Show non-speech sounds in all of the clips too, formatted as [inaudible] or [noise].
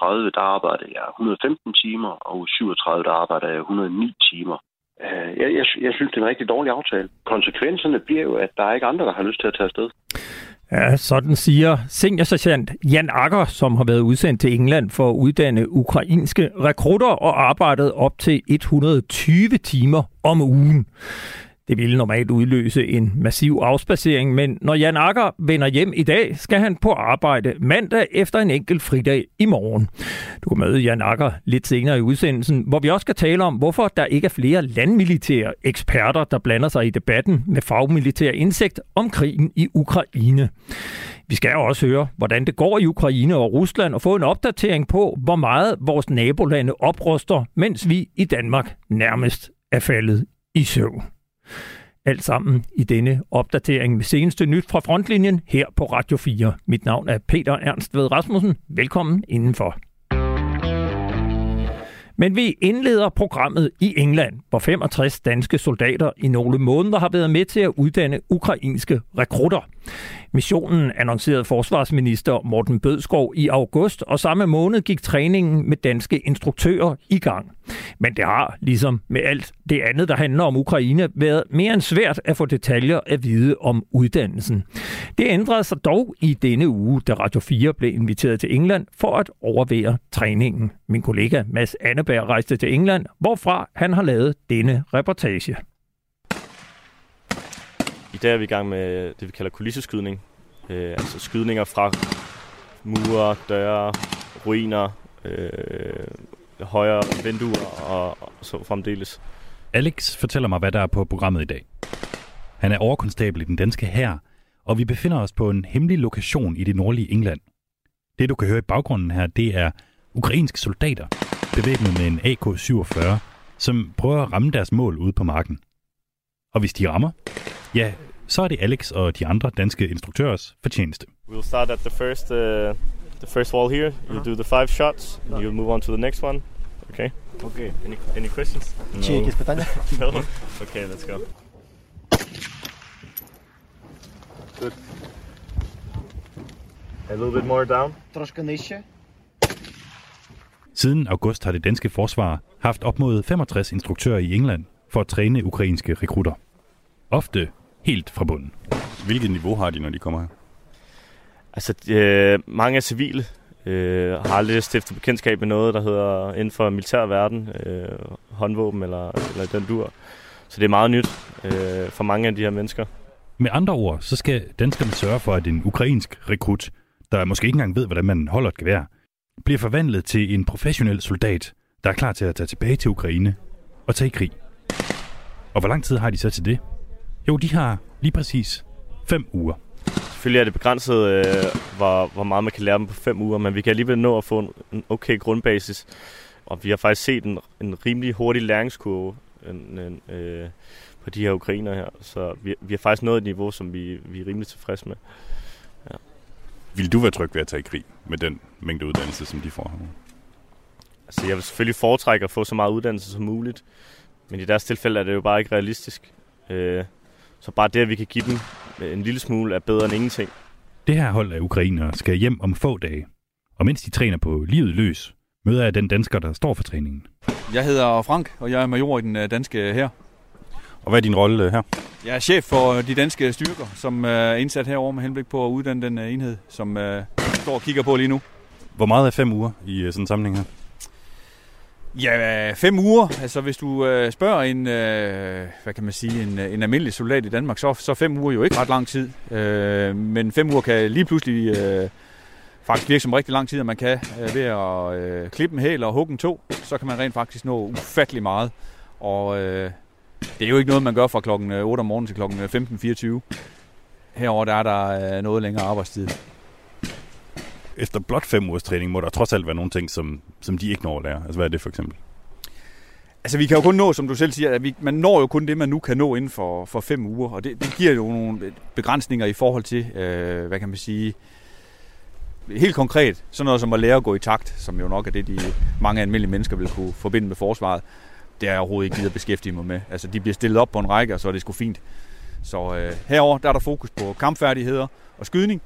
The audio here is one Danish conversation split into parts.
30, der arbejder jeg 115 timer, og uge 37, der arbejder jeg 109 timer. Øh, jeg, jeg, jeg synes, det er en rigtig dårlig aftale. Konsekvenserne bliver jo, at der er ikke andre, der har lyst til at tage afsted. Ja, sådan siger seniorsergeant Jan Akker, som har været udsendt til England for at uddanne ukrainske rekrutter og arbejdet op til 120 timer om ugen. Det ville normalt udløse en massiv afspacering, men når Jan Akker vender hjem i dag, skal han på arbejde mandag efter en enkelt fridag i morgen. Du kan møde Jan Akker lidt senere i udsendelsen, hvor vi også skal tale om, hvorfor der ikke er flere landmilitære eksperter, der blander sig i debatten med fagmilitær indsigt om krigen i Ukraine. Vi skal også høre, hvordan det går i Ukraine og Rusland, og få en opdatering på, hvor meget vores nabolande opruster, mens vi i Danmark nærmest er faldet i søvn. Alt sammen i denne opdatering med seneste nyt fra frontlinjen her på Radio 4. Mit navn er Peter Ernst Ved Rasmussen. Velkommen indenfor. Men vi indleder programmet i England, hvor 65 danske soldater i nogle måneder har været med til at uddanne ukrainske rekrutter. Missionen annoncerede forsvarsminister Morten Bødskov i august, og samme måned gik træningen med danske instruktører i gang. Men det har, ligesom med alt det andet, der handler om Ukraine, været mere end svært at få detaljer at vide om uddannelsen. Det ændrede sig dog i denne uge, da Radio 4 blev inviteret til England for at overvære træningen. Min kollega Mads Anneberg rejste til England, hvorfra han har lavet denne reportage. Dag er vi i gang med det, vi kalder kulisseskydning. Øh, altså skydninger fra mure, døre, ruiner, øh, højre vinduer og, og så fremdeles. Alex fortæller mig, hvad der er på programmet i dag. Han er overkonstabel i den danske hær, og vi befinder os på en hemmelig lokation i det nordlige England. Det, du kan høre i baggrunden her, det er ukrainske soldater, bevæbnet med en AK-47, som prøver at ramme deres mål ude på marken. Og hvis de rammer, ja, så er det Alex og de andre danske instruktørers fortjeneste. We'll start at the first, uh, the first wall here. You uh-huh. do the five shots, and you'll move on to the next one. Okay. Okay. Any, any questions? Чи якісь питання? [laughs] no. Okay, let's go. Good. A little bit more down. Трошки нижче. Siden august har det danske forsvar haft op mod 65 instruktører i England for at træne ukrainske rekrutter. Ofte helt fra bunden. Hvilket niveau har de, når de kommer her? Altså, øh, mange er civile. Øh, har aldrig stiftet bekendtskab med noget, der hedder inden for militærverden, øh, håndvåben eller, eller den dur. Så det er meget nyt øh, for mange af de her mennesker. Med andre ord, så skal danskerne sørge for, at en ukrainsk rekrut, der måske ikke engang ved, hvordan man holder et gevær, bliver forvandlet til en professionel soldat, der er klar til at tage tilbage til Ukraine og tage i krig. Og hvor lang tid har de så til det? Jo, de har lige præcis fem uger. Selvfølgelig er det begrænset, øh, hvor, hvor meget man kan lære dem på fem uger, men vi kan alligevel nå at få en, en okay grundbasis. Og vi har faktisk set en, en rimelig hurtig læringskurve en, en, øh, på de her ukrainer her. Så vi, vi har faktisk nået et niveau, som vi, vi er rimelig tilfredse med. Ja. Vil du være tryg ved at tage i krig med den mængde uddannelse, som de får her? Altså, jeg vil selvfølgelig foretrække at få så meget uddannelse som muligt, men i deres tilfælde er det jo bare ikke realistisk. Øh, så bare det, at vi kan give dem en lille smule, er bedre end ingenting. Det her hold af ukrainere skal hjem om få dage. Og mens de træner på livet løs, møder jeg den dansker, der står for træningen. Jeg hedder Frank, og jeg er major i den øh, danske her. Og hvad er din rolle øh, her? Jeg er chef for de danske styrker, som er indsat herover med henblik på at uddanne den øh, enhed, som står og kigger på lige nu. Hvor meget er fem uger i sådan en sammenhæng her? Ja, fem uger. Altså hvis du øh, spørger en, øh, hvad kan man sige, en, øh, en almindelig soldat i Danmark, så, så fem uger jo ikke ret lang tid. Øh, men fem uger kan lige pludselig øh, faktisk virke som rigtig lang tid, at man kan øh, ved at øh, klippe en hæl og hugge en to, så kan man rent faktisk nå ufattelig meget. Og øh, det er jo ikke noget, man gør fra klokken øh, 8 om morgenen til klokken øh, 15.24. Herover der er der øh, noget længere arbejdstid efter blot fem ugers træning, må der trods alt være nogle ting, som, som de ikke når at lære. Altså, hvad er det for eksempel? Altså, vi kan jo kun nå, som du selv siger, at vi, man når jo kun det, man nu kan nå inden for, for fem uger, og det, det giver jo nogle begrænsninger i forhold til, øh, hvad kan man sige, helt konkret, sådan noget som at lære at gå i takt, som jo nok er det, de mange almindelige mennesker vil kunne forbinde med forsvaret, det er jeg overhovedet ikke givet at beskæftige mig med. Altså, de bliver stillet op på en række, og så er det sgu fint. Så øh, herover der er der fokus på kampfærdigheder og skydning,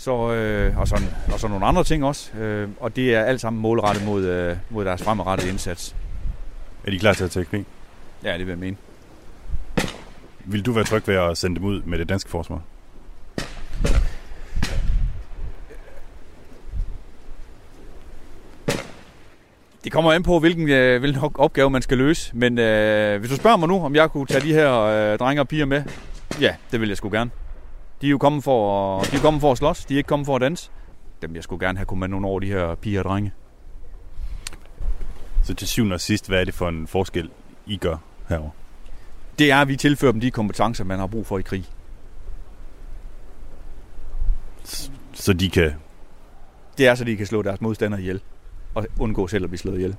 så, øh, og, sådan, og så nogle andre ting også. Øh, og det er alt sammen målrettet mod, øh, mod deres fremadrettede indsats. Er de klar til at tage krig? Ja, det vil jeg mene. Vil du være tryg ved at sende dem ud med det danske forsvar? Det kommer an på, hvilken, øh, hvilken opgave man skal løse. Men øh, hvis du spørger mig nu, om jeg kunne tage de her øh, drenge og piger med, ja, det vil jeg sgu gerne. De er jo kommet for, at, de er kommet for at slås, de er ikke kommet for at danse. Dem jeg skulle gerne have kommet med nogle over de her piger og drenge. Så til syvende og sidst, hvad er det for en forskel, I gør herover? Det er, at vi tilfører dem de kompetencer, man har brug for i krig. Så de kan... Det er, så de kan slå deres modstandere ihjel og undgå selv at blive slået ihjel.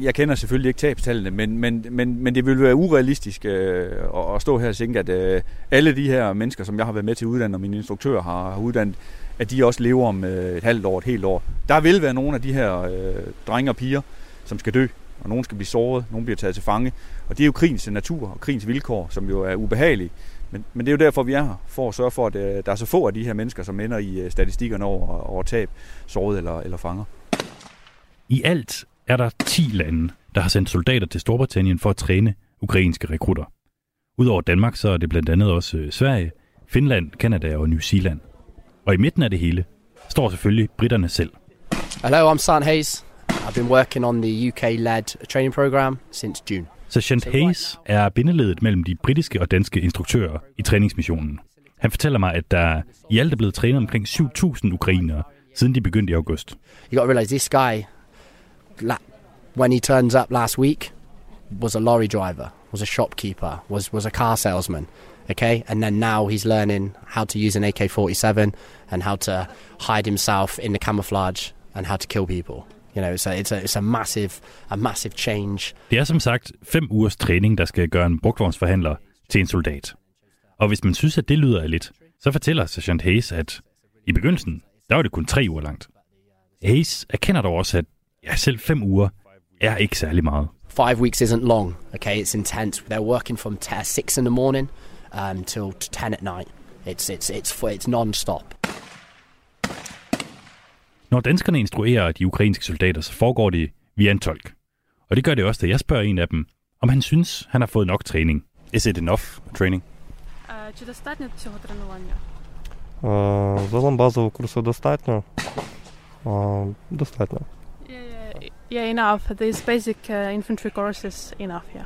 Jeg kender selvfølgelig ikke tabstallene, men, men, men, men det ville være urealistisk øh, at stå her og tænke, at øh, alle de her mennesker, som jeg har været med til at uddanne, og mine instruktører har, har uddannet, at de også lever om øh, et halvt år, et helt år. Der vil være nogle af de her øh, drenge og piger, som skal dø, og nogen skal blive såret, nogen bliver taget til fange. Og det er jo krigens natur og krigens vilkår, som jo er ubehagelige. Men, men det er jo derfor, vi er her, for at sørge for, at øh, der er så få af de her mennesker, som ender i øh, statistikkerne over, over tab, såret eller, eller fanger. I alt er der 10 lande, der har sendt soldater til Storbritannien for at træne ukrainske rekrutter. Udover Danmark, så er det blandt andet også øh, Sverige, Finland, Kanada og New Zealand. Og i midten af det hele står selvfølgelig britterne selv. Hello, I'm San Hayes. I've been working on the UK-led training program since June. Sergeant Hayes er bindeledet mellem de britiske og danske instruktører i træningsmissionen. Han fortæller mig, at der i alt er blevet trænet omkring 7.000 ukrainere, siden de begyndte i august. You got to realize this guy, when he turns up last week, was a lorry driver, was a shopkeeper, was was a car salesman. Okay, and then now he's learning how to use an AK-47 and how to hide himself in the camouflage and how to kill people. You know, so it's a, it's a massive, a massive change. Det er som sagt fem ugers træning, der skal gøre en brugtvognsforhandler til en soldat. Og hvis man synes, at det lyder af lidt, så fortæller Sergeant Hayes, at i begyndelsen, der var det kun tre uger langt. Hayes erkender dog også, at ja, selv fem uger er ikke særlig meget. Five weeks isn't long, okay? It's intense. They're working from t- 6 in the morning um, till 10 at night. It's, it's, it's, it's non-stop. Når danskerne instruerer de ukrainske soldater, så foregår det via en tolk. Og det gør det også, da jeg spørger en af dem, om han synes, han har fået nok træning. Is it enough training? Чи достатньо цього тренування? Загалом базового курсу достатньо. Достатньо. Yeah, yeah, enough. These basic uh, infantry courses enough, yeah.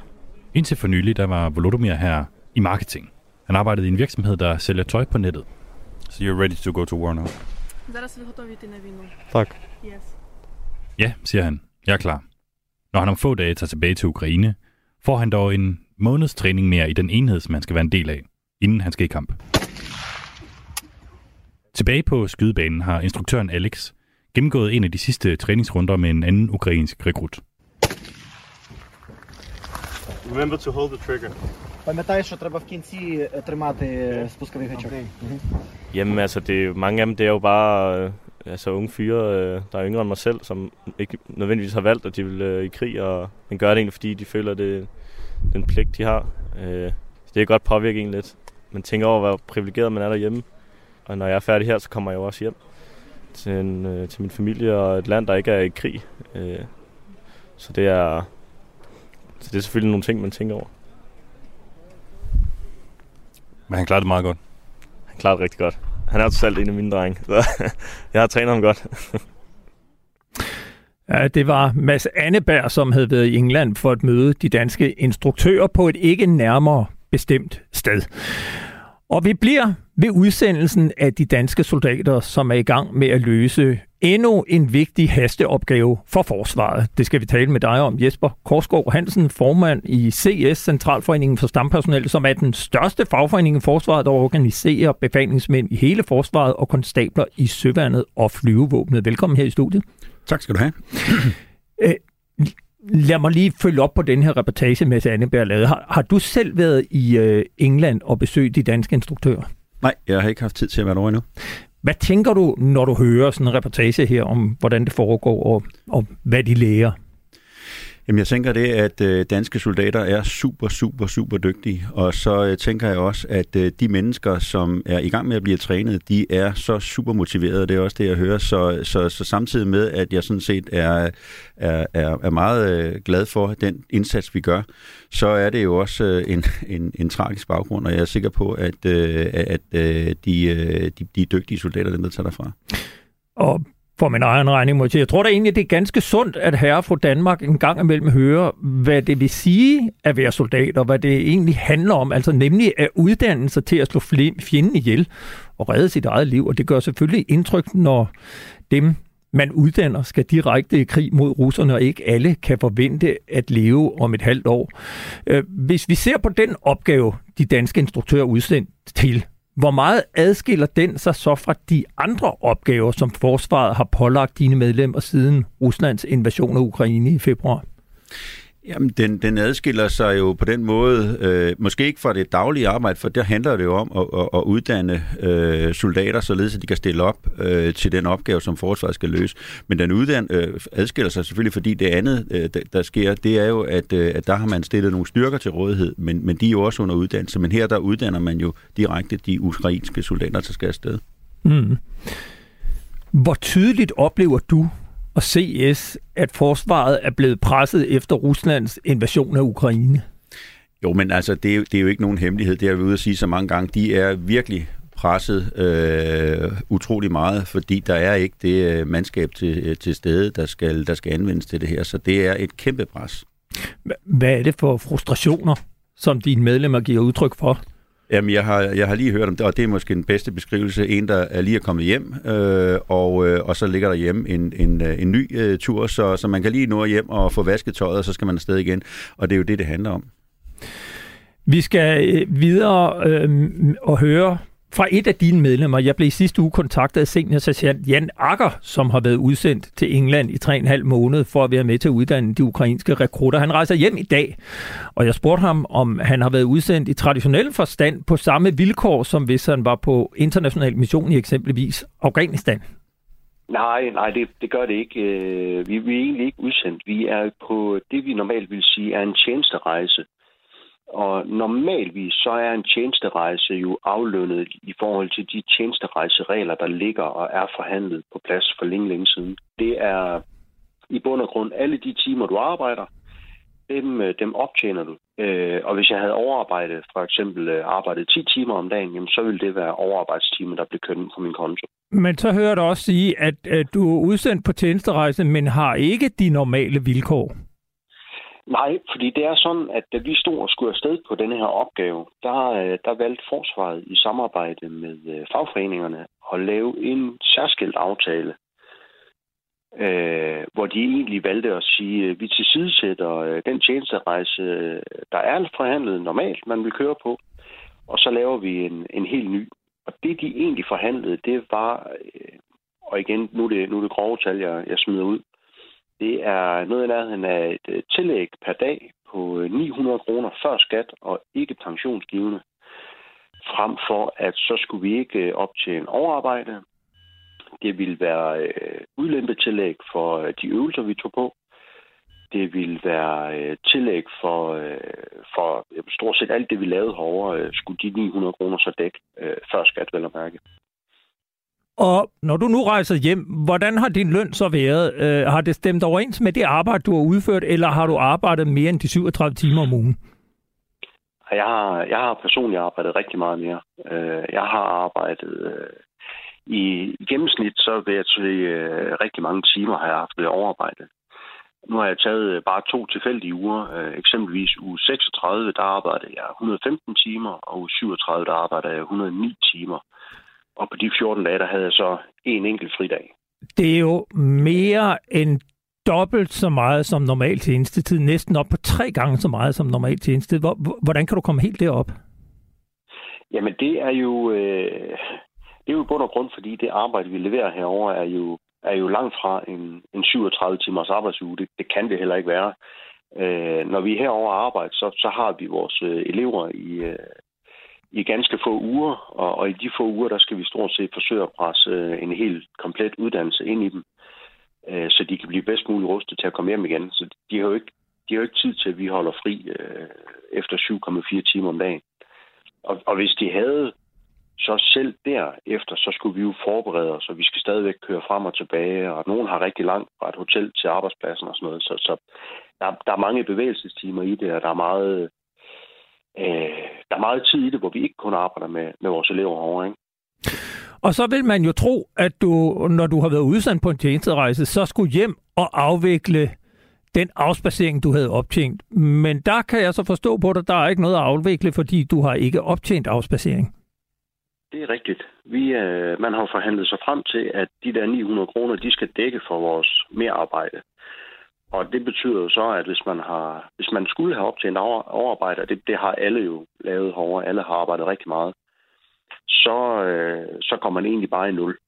Indtil for nylig, der var Volodymyr her i marketing. Han arbejdede i en virksomhed, der sælger tøj på nettet. So you're ready to go to war now? Зараз ви готові йти на війну. Так. Yes. Ja, siger han. Jeg er klar. Når han om få dage tager tilbage til Ukraine, får han dog en måneds træning mere i den enhed, som han skal være en del af, inden han skal i kamp. Tilbage på skydebanen har instruktøren Alex gennemgået en af de sidste træningsrunder med en anden ukrainsk rekrut. Remember to hold the trigger. Пам'ятаєш, що треба в кінці е, тримати спусковий гачок. Мгм. Jamen altså, det er, jo- mange af dem, det er jo bare øh, altså, unge fyre, øh, der er yngre end mig selv, som ikke nødvendigvis har valgt, at de vil øh, i krig, og men gør det egentlig, fordi de føler, det er den pligt, de har. Øh, så det kan godt påvirke en lidt. Man tænker over, hvor privilegeret man er derhjemme. Og når jeg er færdig her, så kommer jeg jo også hjem til, en, øh, til min familie og et land, der ikke er i krig. Øh, så det er, så det er selvfølgelig nogle ting, man tænker over. Men han klarer det meget godt. Han klarer det rigtig godt. Han er selv en af mine drenge, så [laughs] jeg har trænet ham godt. Ja, det var Mads Anneberg, som havde været i England for at møde de danske instruktører på et ikke nærmere bestemt sted. Og vi bliver ved udsendelsen af de danske soldater, som er i gang med at løse endnu en vigtig hasteopgave for forsvaret. Det skal vi tale med dig om, Jesper Korsgaard Hansen, formand i CS, Centralforeningen for Stampersonel, som er den største fagforening i forsvaret, der organiserer befalingsmænd i hele forsvaret og konstabler i søværnet og flyvevåbnet. Velkommen her i studiet. Tak skal du have. [clears throat] Øh, Lad mig lige følge op på den her reportage, med Anneberg lavede. Har, har du selv været i øh, England og besøgt de danske instruktører? Nej, jeg har ikke haft tid til at være derovre endnu. Hvad tænker du, når du hører sådan en reportage her om, hvordan det foregår og, og hvad de lærer? Jamen, jeg tænker det, at øh, danske soldater er super, super, super dygtige. Og så øh, tænker jeg også, at øh, de mennesker, som er i gang med at blive trænet, de er så super motiverede. Det er også det, jeg hører. Så, så, så samtidig med, at jeg sådan set er, er, er, er meget øh, glad for den indsats, vi gør, så er det jo også øh, en, en, en tragisk baggrund, og jeg er sikker på, at, øh, at øh, de, øh, de, de dygtige soldater, dem der tager derfra. Og for min egen regning må jeg sige, jeg tror da egentlig, det er ganske sundt, at herre fra Danmark en gang imellem hører, hvad det vil sige at være soldat, og hvad det egentlig handler om, altså nemlig at uddanne sig til at slå fjenden ihjel og redde sit eget liv, og det gør selvfølgelig indtryk, når dem, man uddanner, skal direkte i krig mod russerne, og ikke alle kan forvente at leve om et halvt år. Øh, hvis vi ser på den opgave, de danske instruktører udsendt til, hvor meget adskiller den sig så fra de andre opgaver, som forsvaret har pålagt dine medlemmer siden Ruslands invasion af Ukraine i februar? Jamen, den, den adskiller sig jo på den måde, øh, måske ikke fra det daglige arbejde, for der handler det jo om at, at, at uddanne øh, soldater, således at de kan stille op øh, til den opgave, som forsvaret skal løse. Men den uddan, øh, adskiller sig selvfølgelig, fordi det andet, øh, der, der sker, det er jo, at, øh, at der har man stillet nogle styrker til rådighed, men, men de er jo også under uddannelse. Men her, der uddanner man jo direkte de ukrainske soldater, der skal afsted. Mm. Hvor tydeligt oplever du og CS, at forsvaret er blevet presset efter Ruslands invasion af Ukraine? Jo, men altså, det er, det er jo ikke nogen hemmelighed. Det har vi ude at sige så mange gange. De er virkelig presset øh, utrolig meget, fordi der er ikke det øh, mandskab til, øh, til stede, der skal, der skal anvendes til det her. Så det er et kæmpe pres. Hvad er det for frustrationer, som dine medlemmer giver udtryk for? Jamen, jeg har, jeg har lige hørt om det, og det er måske den bedste beskrivelse. En, der er lige er kommet hjem, øh, og, øh, og så ligger der hjem en, en, øh, en ny øh, tur, så, så man kan lige nå hjem og få vasket tøjet, og så skal man afsted igen. Og det er jo det, det handler om. Vi skal øh, videre øh, og høre fra et af dine medlemmer. Jeg blev i sidste uge kontaktet af seniorsergeant Jan Akker, som har været udsendt til England i 3,5 måneder for at være med til at uddanne de ukrainske rekrutter. Han rejser hjem i dag, og jeg spurgte ham, om han har været udsendt i traditionel forstand på samme vilkår, som hvis han var på international mission i eksempelvis Afghanistan. Nej, nej, det, det gør det ikke. Øh, vi, vi er egentlig ikke udsendt. Vi er på det, vi normalt vil sige, er en tjenesterejse. Og normalvis så er en tjenesterejse jo aflønnet i forhold til de tjenesterejseregler, der ligger og er forhandlet på plads for længe, længe siden. Det er i bund og grund alle de timer, du arbejder, dem, øh, dem optjener du. Øh, og hvis jeg havde overarbejdet, for eksempel øh, arbejdet 10 timer om dagen, jamen, så ville det være overarbejdstimer, der blev kønt på min konto. Men så hører du også sige, at, at du er udsendt på tjenesterejse, men har ikke de normale vilkår. Nej, fordi det er sådan, at da vi stod og skulle afsted på denne her opgave, der, øh, der valgte forsvaret i samarbejde med øh, fagforeningerne at lave en særskilt aftale, øh, hvor de egentlig valgte at sige, at vi tilsidesætter den tjenesterejse, der er forhandlet normalt, man vil køre på, og så laver vi en, en helt ny. Og det, de egentlig forhandlede, det var, øh, og igen, nu er det, nu er det grove tal, jeg, jeg smider ud, det er noget i nærheden af et øh, tillæg per dag på øh, 900 kroner før skat og ikke pensionsgivende. Frem for, at så skulle vi ikke øh, optjene op til en overarbejde. Det ville være udlæmpetillæg for de øvelser, vi tog på. Det ville være tillæg for, for stort set alt det, vi lavede herovre, skulle de 900 kroner så dække før skat, vel at mærke. Og når du nu rejser hjem, hvordan har din løn så været? Øh, har det stemt overens med det arbejde, du har udført, eller har du arbejdet mere end de 37 timer om ugen? Jeg har, jeg har personligt arbejdet rigtig meget mere. Øh, jeg har arbejdet øh, i gennemsnit, så vil jeg sige, øh, rigtig mange timer har jeg haft ved overarbejde. Nu har jeg taget øh, bare to tilfældige uger. Øh, eksempelvis uge 36, der arbejdede jeg 115 timer, og uge 37, der arbejdede jeg 109 timer. Og på de 14 dage, der havde jeg så en enkelt fridag. Det er jo mere end dobbelt så meget som normal tjenestetid, næsten op på tre gange så meget som normal tjenestetid. Hvordan kan du komme helt derop? Jamen, det er jo, øh, det er jo i bund og grund, fordi det arbejde, vi leverer herover er jo, er jo langt fra en, en 37 timers arbejdsuge. Det, det kan det heller ikke være. Øh, når vi er herover arbejder, så, så har vi vores øh, elever i, øh, i ganske få uger, og, og i de få uger, der skal vi stort set forsøge at presse øh, en helt komplet uddannelse ind i dem, øh, så de kan blive bedst muligt rustet til at komme hjem igen. Så de har jo ikke, de de har jo ikke tid til, at vi holder fri øh, efter 7,4 timer om dagen. Og, og hvis de havde, så selv derefter, så skulle vi jo forberede os, og vi skal stadigvæk køre frem og tilbage, og nogen har rigtig langt fra et hotel til arbejdspladsen og sådan noget. Så, så der, der er mange bevægelsestimer i det, og der er meget, øh, der er meget tid i det, hvor vi ikke kun arbejder med, med vores elever over. Ikke? Og så vil man jo tro, at du, når du har været udsendt på en tjenesterejse, så skulle hjem og afvikle den afspacering, du havde optjent. Men der kan jeg så forstå på dig, der er ikke noget at afvikle, fordi du har ikke optjent afspacering. Det er rigtigt. Vi, øh, man har forhandlet sig frem til, at de der 900 kroner, de skal dække for vores merarbejde. Og det betyder jo så, at hvis man, har, hvis man skulle have optjent over, overarbejde, og det, det har alle jo lavet herovre, alle har arbejdet rigtig meget, så, øh, så kommer man egentlig bare i nul.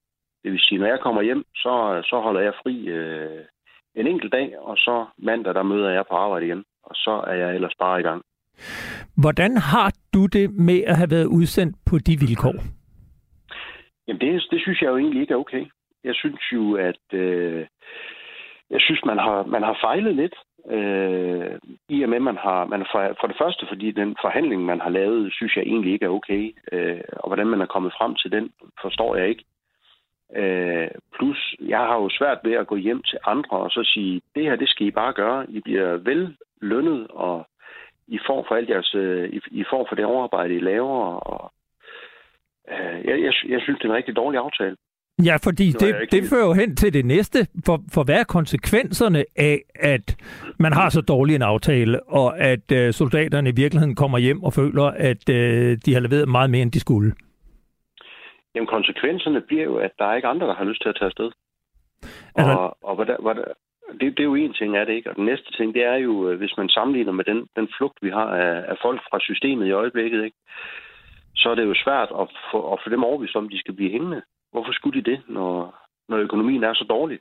Det vil sige, når jeg kommer hjem, så, så holder jeg fri øh, en enkelt dag, og så mandag, der møder jeg på arbejde igen, og så er jeg ellers bare i gang. Hvordan har du det med at have været udsendt på de vilkår? Jamen, det, det synes jeg jo egentlig ikke er okay. Jeg synes jo, at øh, jeg synes, man har, man har fejlet lidt. Øh, I og med, man har, man for, for det første, fordi den forhandling, man har lavet, synes jeg egentlig ikke er okay. Øh, og hvordan man er kommet frem til den, forstår jeg ikke. Øh, plus, jeg har jo svært ved at gå hjem til andre og så sige, det her, det skal I bare gøre. I bliver vel lønnet, og I får for alt jeres, øh, I, I får for det overarbejde, I laver. Og, øh, jeg, jeg, jeg synes, det er en rigtig dårlig aftale. Ja, fordi det, det, det fører jo hen til det næste. For, for hvad er konsekvenserne af, at man har så dårlig en aftale, og at øh, soldaterne i virkeligheden kommer hjem og føler, at øh, de har leveret meget mere, end de skulle? Jamen, konsekvenserne bliver jo, at der er ikke andre, der har lyst til at tage afsted. Altså... Og, og hvad der, det, det er jo en ting er det ikke. Og den næste ting, det er jo, øh, hvis man sammenligner med den, den flugt, vi har af, af folk fra systemet i øjeblikket, ikke? så er det jo svært at få, at få dem overbevist om, de skal blive hængende. Hvorfor skulle de det, når, når økonomien er så dårlig?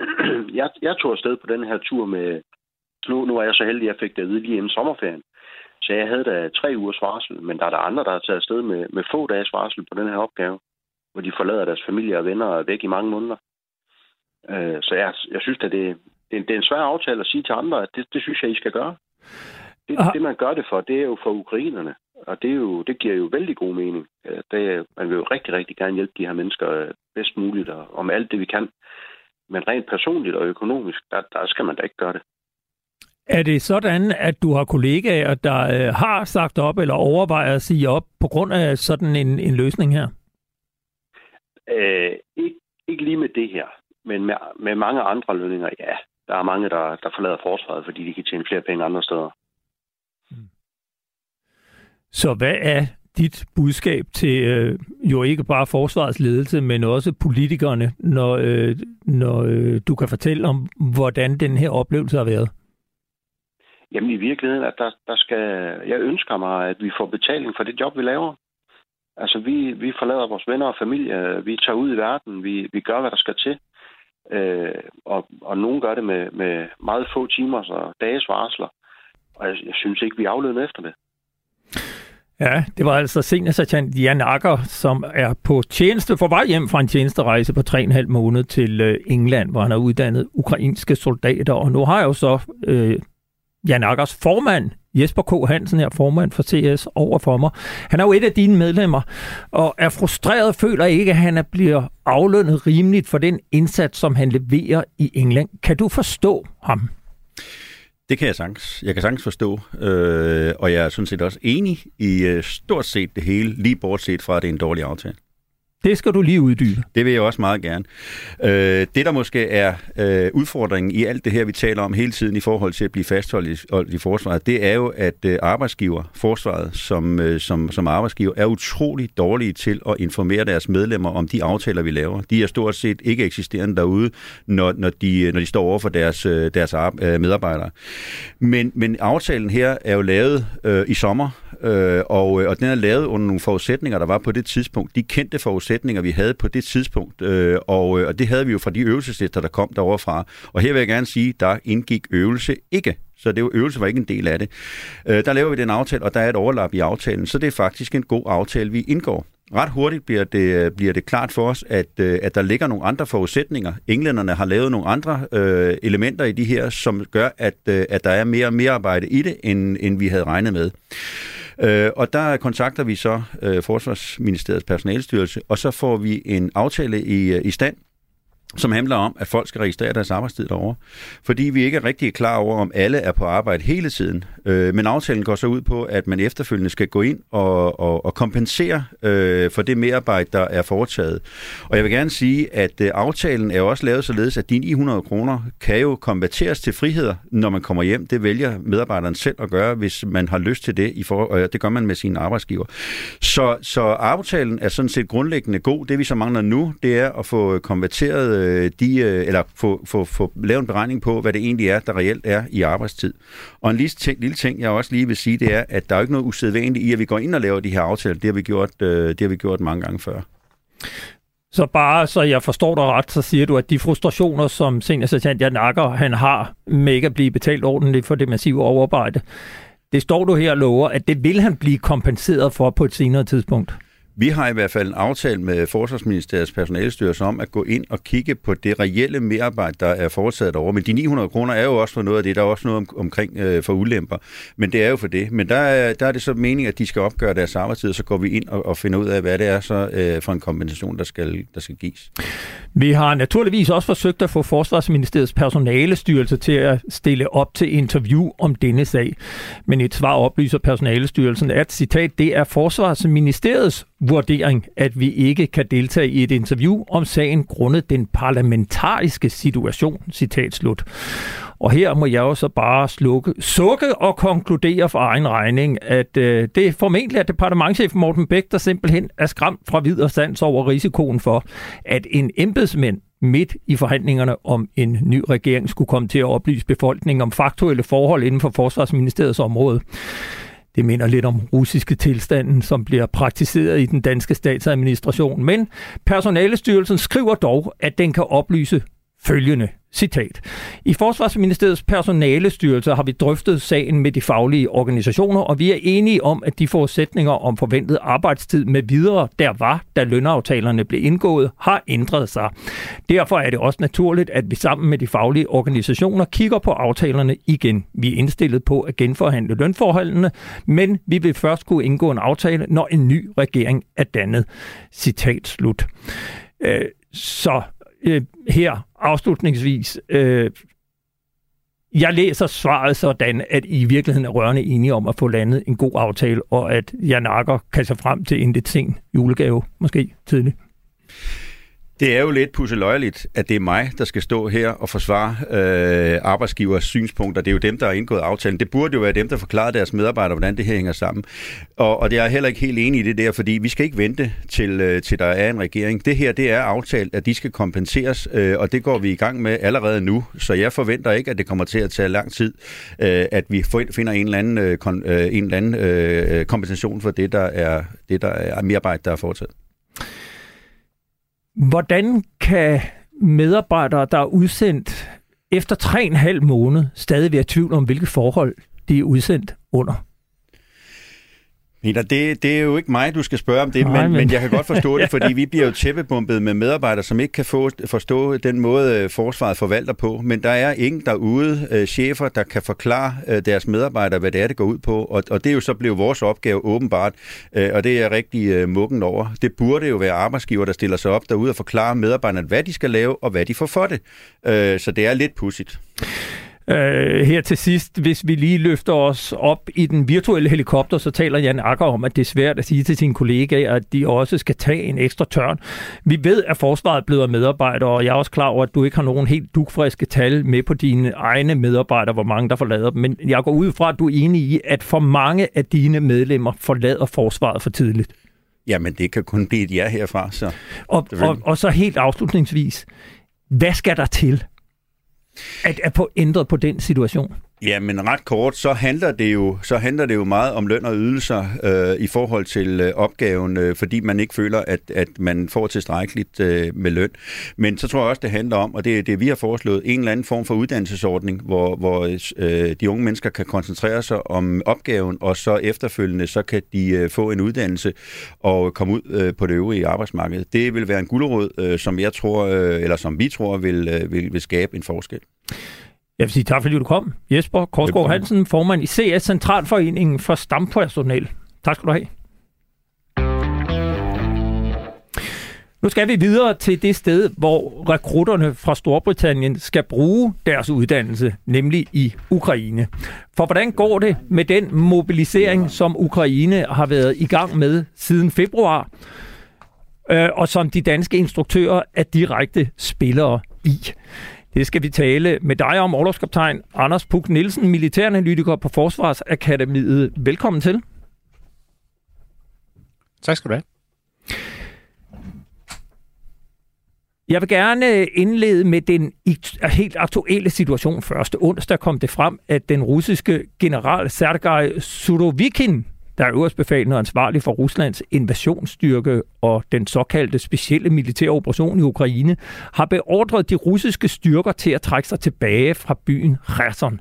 [clears throat] jeg, jeg tog afsted på den her tur med... Nu, nu er jeg så heldig, at jeg fik det at vide lige inden sommerferien. Så jeg havde da tre ugers varsel, men der er der andre, der har taget afsted med, med få dages varsel på den her opgave, hvor de forlader deres familie og venner og er væk i mange måneder. Øh, så jeg, jeg synes, at det, det, det er en svær aftale at sige til andre, at det, det synes jeg, I skal gøre. Det, det, man gør det for, det er jo for ukrainerne. Og det, er jo, det giver jo vældig god mening. Øh, det, man vil jo rigtig, rigtig gerne hjælpe de her mennesker øh, bedst muligt, og, med alt det, vi kan. Men rent personligt og økonomisk, der, der skal man da ikke gøre det. Er det sådan, at du har kollegaer, der øh, har sagt op eller overvejer at sige op på grund af sådan en, en løsning her? Øh, ikke, ikke lige med det her, men med, med mange andre lønninger, ja. Der er mange, der, der forlader forsvaret, fordi de kan tjene flere penge andre steder. Så hvad er dit budskab til øh, jo ikke bare forsvarets ledelse, men også politikerne, når, øh, når øh, du kan fortælle om, hvordan den her oplevelse har været? Jamen i virkeligheden, at der, der skal, jeg ønsker mig, at vi får betaling for det job, vi laver. Altså vi, vi forlader vores venner og familie, vi tager ud i verden, vi, vi gør, hvad der skal til. Øh, og, og nogen gør det med, med meget få timer og dages varsler. Og jeg, jeg synes ikke, vi er aflønnet efter det. Ja, det var altså seniorsergeant Jan Akker, som er på tjeneste for vej hjem fra en tjenesterejse på 3,5 måned til øh, England, hvor han har uddannet ukrainske soldater. Og nu har jeg jo så øh, Jan Akkers formand, Jesper K. Hansen her, formand for CS, over for mig. Han er jo et af dine medlemmer, og er frustreret føler ikke, at han bliver aflønnet rimeligt for den indsats, som han leverer i England. Kan du forstå ham? Det kan jeg sagtens. Jeg kan sagtens forstå, øh, og jeg er sådan set også enig i øh, stort set det hele, lige bortset fra, at det er en dårlig aftale. Det skal du lige uddybe. Det vil jeg også meget gerne. Øh, det, der måske er øh, udfordringen i alt det her, vi taler om hele tiden i forhold til at blive fastholdt i, i forsvaret, det er jo, at øh, arbejdsgiver, forsvaret som, øh, som, som arbejdsgiver, er utrolig dårlige til at informere deres medlemmer om de aftaler, vi laver. De er stort set ikke eksisterende derude, når, når, de, øh, når de står over for deres, øh, deres øh, medarbejdere. Men, men aftalen her er jo lavet øh, i sommer, øh, og, øh, og den er lavet under nogle forudsætninger, der var på det tidspunkt. De kendte forudsætninger, vi havde på det tidspunkt, øh, og, øh, og det havde vi jo fra de øvelseslister, der kom derovre fra. Og her vil jeg gerne sige, der indgik øvelse ikke. Så det var, øvelse var ikke en del af det. Øh, der laver vi den aftale, og der er et overlap i aftalen, så det er faktisk en god aftale, vi indgår. ret hurtigt bliver det, øh, bliver det klart for os, at, at der ligger nogle andre forudsætninger. Englænderne har lavet nogle andre øh, elementer i de her, som gør, at, at der er mere og mere arbejde i det, end, end vi havde regnet med. Øh, og der kontakter vi så øh, Forsvarsministeriets personalstyrelse, og så får vi en aftale i, øh, i stand, som handler om, at folk skal registrere deres arbejdstid derovre. Fordi vi ikke er rigtig klar over, om alle er på arbejde hele tiden. Øh, men aftalen går så ud på, at man efterfølgende skal gå ind og, og, og kompensere øh, for det merarbejde, der er foretaget. Og jeg vil gerne sige, at øh, aftalen er også lavet således, at dine 900 kroner kan jo konverteres til friheder, når man kommer hjem. Det vælger medarbejderen selv at gøre, hvis man har lyst til det, i for, og det gør man med sine arbejdsgiver. Så, så aftalen er sådan set grundlæggende god. Det vi så mangler nu, det er at få konverteret øh, de, øh, eller få, få, få lavet en beregning på, hvad det egentlig er, der reelt er i arbejdstid. Og en lille ting, lille ting, jeg også lige vil sige, det er, at der er ikke noget usædvanligt i, at vi går ind og laver de her aftaler. Det har vi gjort, øh, det har vi gjort mange gange før. Så bare så jeg forstår dig ret, så siger du, at de frustrationer, som seniorsergeant Jan Akker, han har med ikke at blive betalt ordentligt for det massive overarbejde, det står du her og lover, at det vil han blive kompenseret for på et senere tidspunkt. Vi har i hvert fald en aftale med Forsvarsministeriets personalestyrelse om at gå ind og kigge på det reelle merarbejde, der er foretaget over. Men de 900 kroner er jo også for noget af det. Der er også noget om, omkring øh, for ulemper. Men det er jo for det. Men der er, der er det så meningen, at de skal opgøre deres arbejdstid, og så går vi ind og, og finder ud af, hvad det er så øh, for en kompensation, der skal, der skal gives. Vi har naturligvis også forsøgt at få Forsvarsministeriets personalestyrelse til at stille op til interview om denne sag. Men et svar oplyser personalestyrelsen, at citat, det er Forsvarsministeriets vurdering, at vi ikke kan deltage i et interview om sagen grundet den parlamentariske situation, citat slut. Og her må jeg jo så bare slukke, sukke og konkludere for egen regning, at øh, det er formentlig at departementchef Morten Bæk, der simpelthen er skræmt fra videre sands over risikoen for, at en embedsmænd midt i forhandlingerne om en ny regering skulle komme til at oplyse befolkningen om faktuelle forhold inden for Forsvarsministeriets område. Det minder lidt om russiske tilstanden, som bliver praktiseret i den danske statsadministration. Men personalestyrelsen skriver dog, at den kan oplyse følgende. Citat. I Forsvarsministeriets personalestyrelse har vi drøftet sagen med de faglige organisationer, og vi er enige om, at de forudsætninger om forventet arbejdstid med videre, der var, da lønaftalerne blev indgået, har ændret sig. Derfor er det også naturligt, at vi sammen med de faglige organisationer kigger på aftalerne igen. Vi er indstillet på at genforhandle lønforholdene, men vi vil først kunne indgå en aftale, når en ny regering er dannet. Citat slut. Øh, så øh, her afslutningsvis, øh, jeg læser svaret sådan, at I i virkeligheden er rørende enige om at få landet en god aftale, og at jeg nakker kan se frem til en lidt sen julegave, måske tidligt. Det er jo lidt pusseløjeligt, at det er mig, der skal stå her og forsvare øh, arbejdsgivers synspunkter. Det er jo dem, der har indgået aftalen. Det burde jo være dem, der forklarer deres medarbejdere, hvordan det her hænger sammen. Og, og det er heller ikke helt enig i det der, fordi vi skal ikke vente til, øh, til der er en regering. Det her, det er aftalt, at de skal kompenseres, øh, og det går vi i gang med allerede nu. Så jeg forventer ikke, at det kommer til at tage lang tid, øh, at vi finder en eller anden, øh, kon, øh, en eller anden øh, kompensation for det, der er, det, der er merarbejde, der er foretaget. Hvordan kan medarbejdere, der er udsendt efter tre en halv måned, stadig være i tvivl om, hvilke forhold de er udsendt under? Peter, det, det er jo ikke mig, du skal spørge om det, Nej, men, men... men jeg kan godt forstå det, [laughs] fordi vi bliver jo tæppebumpet med medarbejdere, som ikke kan få, forstå den måde, øh, forsvaret forvalter på. Men der er ingen derude, øh, chefer, der kan forklare øh, deres medarbejdere, hvad det er, det går ud på. Og, og det er jo så blevet vores opgave åbenbart, øh, og det er jeg rigtig øh, muggen over. Det burde jo være arbejdsgiver, der stiller sig op derude og forklarer medarbejderne, hvad de skal lave, og hvad de får for det. Øh, så det er lidt pudsigt. Øh, her til sidst, hvis vi lige løfter os op i den virtuelle helikopter, så taler Jan Akker om, at det er svært at sige til sine kollegaer, at de også skal tage en ekstra tørn. Vi ved, at forsvaret bliver medarbejdere, og jeg er også klar over, at du ikke har nogen helt dugfriske tal med på dine egne medarbejdere, hvor mange der forlader dem. Men jeg går ud fra, at du er enig i, at for mange af dine medlemmer forlader forsvaret for tidligt. Jamen, det kan kun blive et ja herfra. Så. Og, og, og så helt afslutningsvis, hvad skal der til, at, at få ændret på den situation? Ja, men ret kort, så handler det jo, så handler det jo meget om løn og ydelser øh, i forhold til øh, opgaven, øh, fordi man ikke føler, at, at man får tilstrækkeligt øh, med løn. Men så tror jeg også, det handler om, og det er det, vi har foreslået, en eller anden form for uddannelsesordning, hvor, hvor øh, de unge mennesker kan koncentrere sig om opgaven, og så efterfølgende, så kan de øh, få en uddannelse og komme ud øh, på det øvrige arbejdsmarked. Det vil være en gulerod, øh, som jeg tror, øh, eller som vi tror, vil, øh, vil, vil skabe en forskel. Jeg vil sige tak, fordi du kom. Jesper Korsgaard Hansen, formand i CS Centralforeningen for Stampersonel. Tak skal du have. Nu skal vi videre til det sted, hvor rekrutterne fra Storbritannien skal bruge deres uddannelse, nemlig i Ukraine. For hvordan går det med den mobilisering, som Ukraine har været i gang med siden februar, øh, og som de danske instruktører er direkte spillere i? Det skal vi tale med dig om, overlovskaptajn Anders Puk Nielsen, militæranalytiker på Forsvarsakademiet. Velkommen til. Tak skal du have. Jeg vil gerne indlede med den helt aktuelle situation først. Onsdag kom det frem, at den russiske general Sergej Surovikin der er øverstbefalende og ansvarlig for Ruslands invasionsstyrke og den såkaldte specielle militære operation i Ukraine, har beordret de russiske styrker til at trække sig tilbage fra byen Kherson.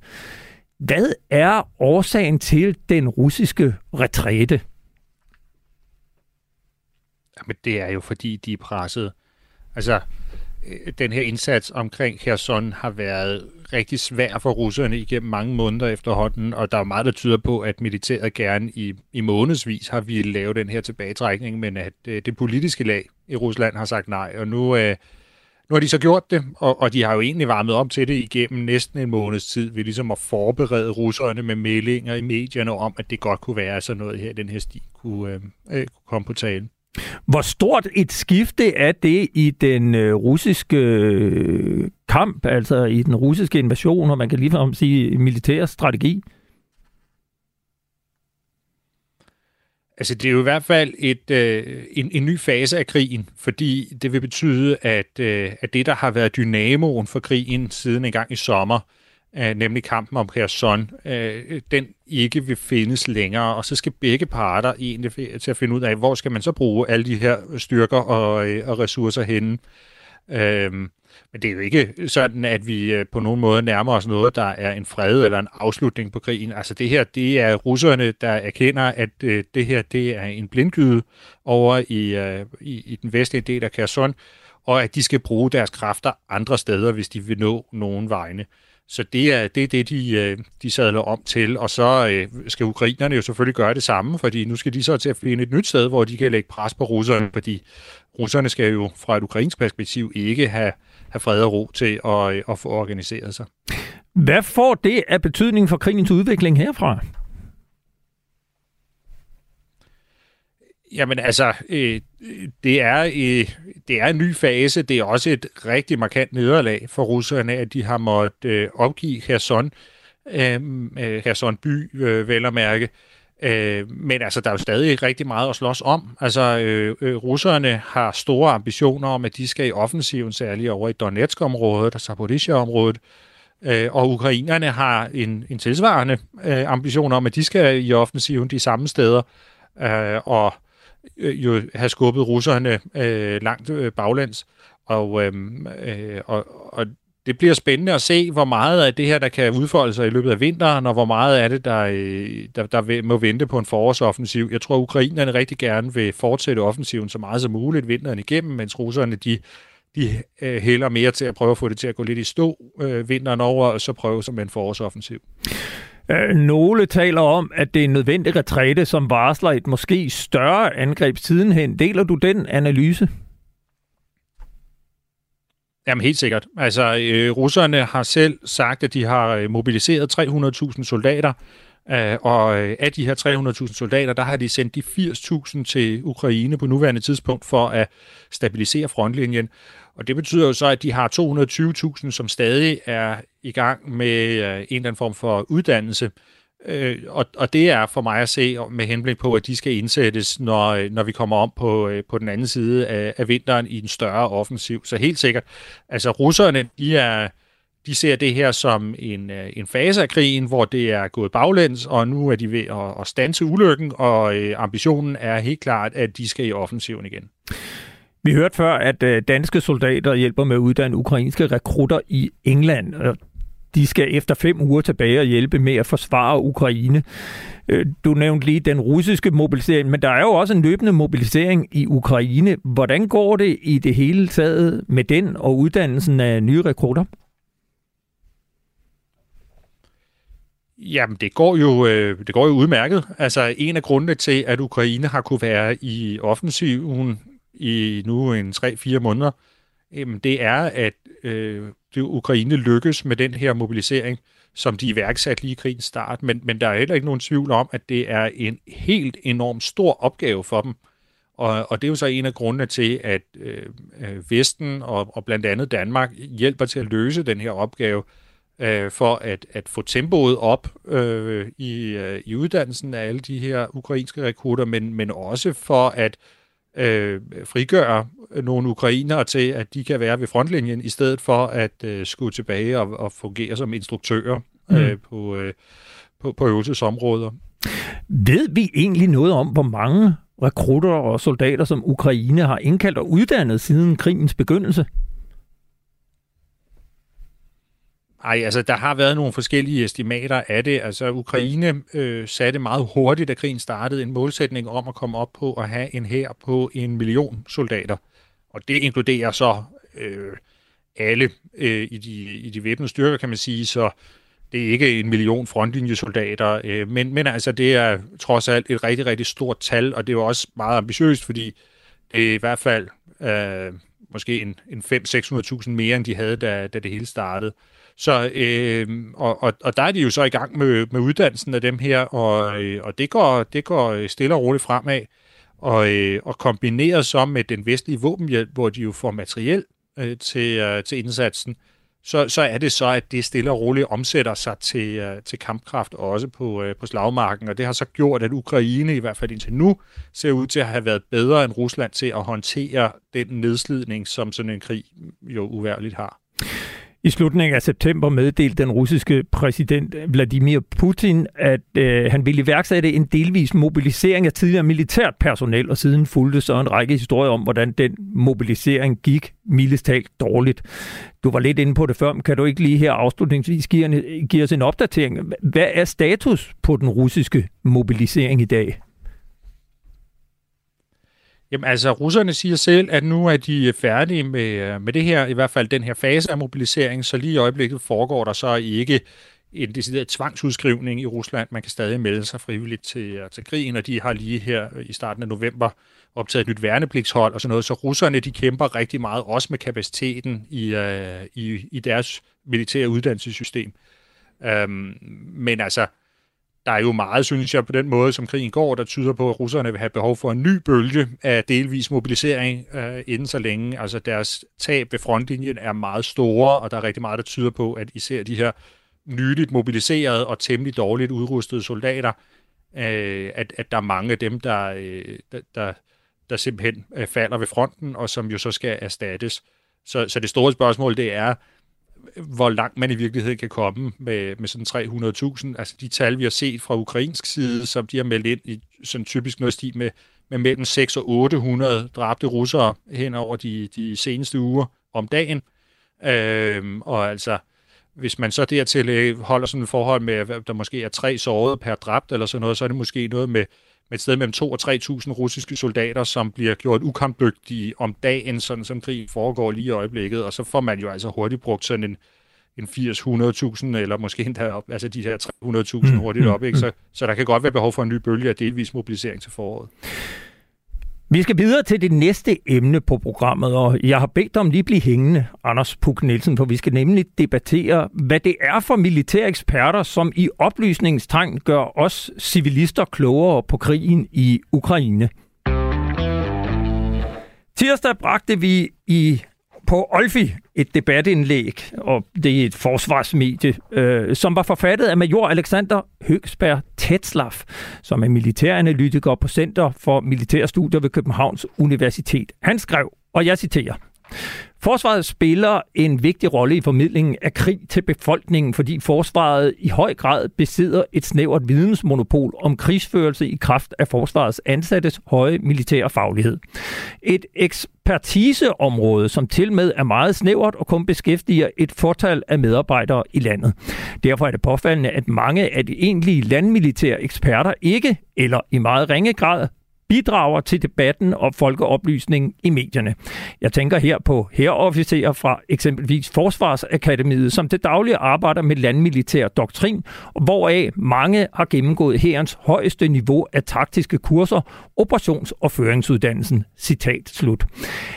Hvad er årsagen til den russiske retræte? Jamen, det er jo fordi, de er presset. Altså, Øh, den her indsats omkring Kherson har været rigtig svær for russerne igennem mange måneder efterhånden, og der er meget, der tyder på, at militæret gerne i, i månedsvis har vi lave den her tilbagetrækning, men at øh, det politiske lag i Rusland har sagt nej, og nu, øh, nu har de så gjort det, og, og de har jo egentlig varmet op til det igennem næsten en måneds tid, ved ligesom at forberede russerne med meldinger i medierne om, at det godt kunne være sådan noget her, den her sti kunne, øh, øh, kunne komme på tale. Hvor stort et skifte er det i den øh, russiske øh, kamp, altså i den russiske invasion, og man kan ligefrem sige militær strategi? Altså, det er jo i hvert fald et, øh, en, en ny fase af krigen, fordi det vil betyde, at, øh, at det, der har været dynamoen for krigen siden en gang i sommer, øh, nemlig kampen om Kherson, øh, den ikke vil findes længere, og så skal begge parter egentlig til at finde ud af, hvor skal man så bruge alle de her styrker og, øh, og ressourcer henne. Øh, men det er jo ikke sådan, at vi øh, på nogen måde nærmer os noget, der er en fred eller en afslutning på krigen. Altså det her, det er russerne, der erkender, at øh, det her, det er en blindgyde over i, øh, i, i den vestlige del af Kherson, og at de skal bruge deres kræfter andre steder, hvis de vil nå nogen vegne. Så det er det, er det de, øh, de sadler om til, og så øh, skal ukrainerne jo selvfølgelig gøre det samme, fordi nu skal de så til at finde et nyt sted, hvor de kan lægge pres på russerne, fordi russerne skal jo fra et ukrainsk perspektiv ikke have, have fred og ro til at, øh, at få organiseret sig. Hvad får det af betydning for krigens udvikling herfra? Jamen altså, øh, det, er, øh, det er en ny fase. Det er også et rigtig markant nederlag for russerne, at de har måttet øh, opgive Kherson, øh, øh, Kherson by, øh, vel at mærke. Øh, men altså, der er jo stadig rigtig meget at slås om. Altså, øh, øh, russerne har store ambitioner om, at de skal i offensiven, særligt over i Donetsk-området og Zaporizhia-området. Øh, og ukrainerne har en, en tilsvarende øh, ambition om, at de skal i offensiven de samme steder. Øh, og øh, jo have skubbet russerne øh, langt øh, baglands. Og, øh, øh, og, og det bliver spændende at se, hvor meget af det her, der kan udfolde sig i løbet af vinteren, og hvor meget af det, der, øh, der, der må vente på en forårsoffensiv. Jeg tror, at ukrainerne rigtig gerne vil fortsætte offensiven så meget som muligt vinteren igennem, mens russerne de, de øh, hælder mere til at prøve at få det til at gå lidt i stå øh, vinteren over, og så prøve som en forårsoffensiv. Øh, Nogle taler om, at det er en nødvendig retræte, som varsler et måske større angreb sidenhen. Deler du den analyse? Jamen helt sikkert. Altså, øh, russerne har selv sagt, at de har øh, mobiliseret 300.000 soldater, øh, og øh, af de her 300.000 soldater, der har de sendt de 80.000 til Ukraine på nuværende tidspunkt for at stabilisere frontlinjen. Og det betyder jo så, at de har 220.000, som stadig er i gang med øh, en eller anden form for uddannelse. Øh, og, og det er for mig at se med henblik på, at de skal indsættes, når, øh, når vi kommer om på, øh, på den anden side af, af vinteren i en større offensiv. Så helt sikkert, altså russerne, de er, de ser det her som en, øh, en fase af krigen, hvor det er gået baglæns, og nu er de ved at, at stanse ulykken, og øh, ambitionen er helt klart, at de skal i offensiven igen. Vi hørte før, at øh, danske soldater hjælper med at uddanne ukrainske rekrutter i England. De skal efter fem uger tilbage og hjælpe med at forsvare Ukraine. Øh, du nævnte lige den russiske mobilisering, men der er jo også en løbende mobilisering i Ukraine. Hvordan går det i det hele taget med den og uddannelsen af nye rekrutter? Jamen, det går jo, øh, det går jo udmærket. Altså, en af grundene til, at Ukraine har kunne være i offensiven i nu en 3-4 måneder, jamen, det er, at øh, det Ukraine lykkes med den her mobilisering, som de iværksatte lige i krigens start. Men, men der er heller ikke nogen tvivl om, at det er en helt enorm stor opgave for dem. Og, og det er jo så en af grundene til, at øh, øh Vesten og, og blandt andet Danmark hjælper til at løse den her opgave, øh, for at, at få tempoet op øh, i, øh, i uddannelsen af alle de her ukrainske rekrutter, men, men også for at øh, frigøre nogle ukrainere til, at de kan være ved frontlinjen, i stedet for at øh, skulle tilbage og, og fungere som instruktører øh, mm. på, øh, på, på øvelsesområder. Ved vi egentlig noget om, hvor mange rekrutter og soldater, som Ukraine har indkaldt og uddannet siden krigens begyndelse? Ej, altså der har været nogle forskellige estimater af det. Altså Ukraine øh, satte meget hurtigt, da krigen startede, en målsætning om at komme op på at have en her på en million soldater. Og det inkluderer så øh, alle øh, i, de, i de væbnede styrker, kan man sige, så det er ikke en million frontlinjesoldater, øh, men, men altså det er trods alt et rigtig, rigtig stort tal, og det er jo også meget ambitiøst, fordi det er i hvert fald øh, måske en, en 5-600.000 mere, end de havde, da, da det hele startede. Så, øh, og, og, og der er de jo så i gang med, med uddannelsen af dem her, og, øh, og det, går, det går øh, stille og roligt fremad. Og, øh, og kombineret så med den vestlige våbenhjælp, hvor de jo får materiel øh, til, øh, til indsatsen, så, så er det så, at det stille og roligt omsætter sig til, øh, til kampkraft også på, øh, på slagmarken. Og det har så gjort, at Ukraine i hvert fald indtil nu ser ud til at have været bedre end Rusland til at håndtere den nedslidning, som sådan en krig jo uværligt har. I slutningen af september meddelte den russiske præsident Vladimir Putin, at øh, han ville iværksætte en delvis mobilisering af tidligere militært personel, og siden fulgte så en række historier om, hvordan den mobilisering gik mildest talt dårligt. Du var lidt inde på det før, men kan du ikke lige her afslutningsvis give, give os en opdatering? Hvad er status på den russiske mobilisering i dag? Jamen altså, russerne siger selv, at nu er de øh, færdige med, øh, med det her, i hvert fald den her fase af mobilisering, så lige i øjeblikket foregår der så ikke en decideret tvangsudskrivning i Rusland. Man kan stadig melde sig frivilligt til, øh, til krigen, og de har lige her i starten af november optaget et nyt værnepligtshold og sådan noget. Så russerne de kæmper rigtig meget, også med kapaciteten i, uh, i, i deres militære uddannelsessystem. Um, men altså, der er jo meget, synes jeg, på den måde, som krigen går, der tyder på, at russerne vil have behov for en ny bølge af delvis mobilisering øh, inden så længe. Altså deres tab ved frontlinjen er meget store, og der er rigtig meget, der tyder på, at især de her nyligt mobiliserede og temmelig dårligt udrustede soldater, øh, at, at der er mange af dem, der, øh, der, der, der simpelthen øh, falder ved fronten, og som jo så skal erstattes. Så, så det store spørgsmål, det er, hvor langt man i virkeligheden kan komme med, med sådan 300.000. Altså de tal, vi har set fra ukrainsk side, som de har meldt ind i sådan typisk noget stil med, med mellem 6 og 800 dræbte russere hen over de, de seneste uger om dagen. Øhm, og altså, hvis man så dertil øh, holder sådan et forhold med, at der måske er tre sårede per dræbt eller sådan noget, så er det måske noget med, med et sted mellem 2 og 3.000 russiske soldater, som bliver gjort ukampdygtige om dagen, sådan som krig foregår lige i øjeblikket, og så får man jo altså hurtigt brugt sådan en, en 80-100.000, eller måske endda op, altså de her 300.000 mm, hurtigt mm, op, ikke? Så, så der kan godt være behov for en ny bølge af delvis mobilisering til foråret. Vi skal videre til det næste emne på programmet, og jeg har bedt om lige blive hængende, Anders Puk Nielsen, for vi skal nemlig debattere, hvad det er for militære eksperter, som i oplysningstegn gør os civilister klogere på krigen i Ukraine. Tirsdag bragte vi i på Olfi et debatindlæg, og det er et forsvarsmedie, øh, som var forfattet af major Alexander Høgsberg Tetzlaff, som er militæranalytiker på Center for Militærstudier ved Københavns Universitet. Han skrev, og jeg citerer, Forsvaret spiller en vigtig rolle i formidlingen af krig til befolkningen, fordi forsvaret i høj grad besidder et snævert vidensmonopol om krigsførelse i kraft af forsvarets ansattes høje militære faglighed. Et ekspertiseområde, som til med er meget snævert og kun beskæftiger et fortal af medarbejdere i landet. Derfor er det påfaldende, at mange af de egentlige landmilitære eksperter ikke, eller i meget ringe grad, bidrager til debatten og folkeoplysningen i medierne. Jeg tænker her på herreofficerer fra eksempelvis Forsvarsakademiet, som til daglig arbejder med landmilitær doktrin, hvoraf mange har gennemgået herrens højeste niveau af taktiske kurser, operations- og føringsuddannelsen. Citat slut.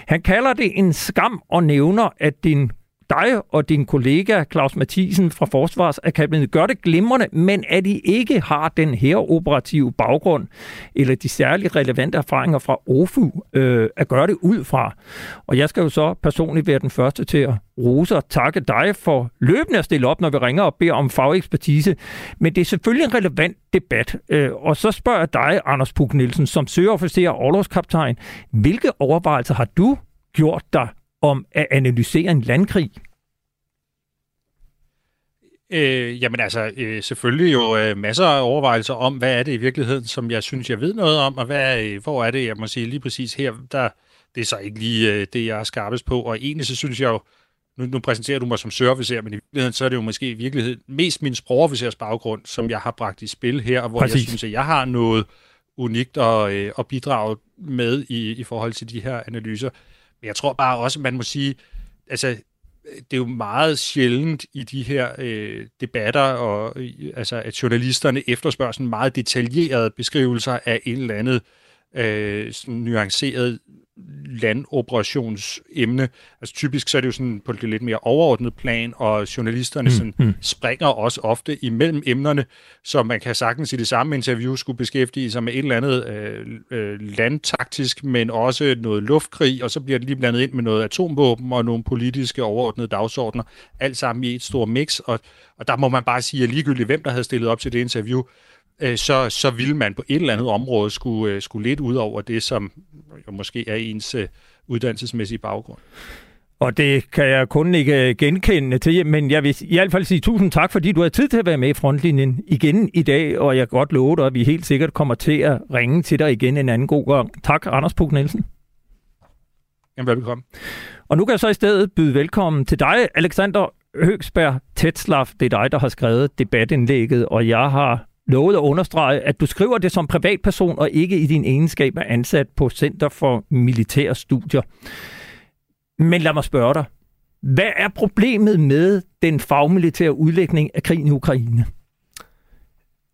Han kalder det en skam og nævner, at din dig og din kollega Claus Mathisen fra Forsvarsakademiet gør det glimrende, men at I ikke har den her operative baggrund, eller de særligt relevante erfaringer fra OFU øh, at gøre det ud fra. Og jeg skal jo så personligt være den første til at rose og takke dig for løbende at stille op, når vi ringer og beder om fagekspertise. Men det er selvfølgelig en relevant debat. Øh, og så spørger jeg dig, Anders Puk Nielsen, som søgeofficer og overlovskaptajn, hvilke overvejelser har du gjort dig om at analysere en landkrig? Øh, jamen altså, øh, selvfølgelig jo øh, masser af overvejelser om, hvad er det i virkeligheden, som jeg synes, jeg ved noget om, og hvad, øh, hvor er det, jeg må sige lige præcis her, der, det er så ikke lige øh, det, jeg er skarpest på, og egentlig så synes jeg jo, nu, nu præsenterer du mig som sørofficer, men i virkeligheden så er det jo måske i virkeligheden mest min sprogofficers baggrund, som jeg har bragt i spil her, og hvor Præcis. jeg synes, at jeg har noget unikt at, øh, at bidrage med i, i forhold til de her analyser. Men jeg tror bare også, man må sige, altså, det er jo meget sjældent i de her øh, debatter, og øh, altså, at journalisterne efterspørger sådan meget detaljerede beskrivelser af en eller andet øh, sådan nuanceret landoperationsemne. Altså typisk så er det jo sådan på det lidt mere overordnet plan, og journalisterne mm, sådan mm. springer også ofte imellem emnerne, så man kan sagtens i det samme interview skulle beskæftige sig med et eller andet øh, øh, landtaktisk, men også noget luftkrig, og så bliver det lige blandet ind med noget atomvåben og nogle politiske overordnede dagsordner, alt sammen i et stort mix, og, og der må man bare sige, at ligegyldigt hvem der havde stillet op til det interview, øh, så, så ville man på et eller andet område skulle, øh, skulle lidt ud over det, som jo måske er ens øh, uddannelsesmæssige baggrund. Og det kan jeg kun ikke genkende til, men jeg vil i hvert fald sige tusind tak, fordi du har tid til at være med i frontlinjen igen i dag, og jeg kan godt love dig, at vi helt sikkert kommer til at ringe til dig igen en anden god gang. Tak, Anders Puk Nielsen. Jamen, velkommen. Og nu kan jeg så i stedet byde velkommen til dig, Alexander Høgsberg Tetslav. Det er dig, der har skrevet debatindlægget, og jeg har lovet at understrege, at du skriver det som privatperson og ikke i din egenskab af ansat på Center for Militære Studier. Men lad mig spørge dig. Hvad er problemet med den fagmilitære udlægning af krigen i Ukraine?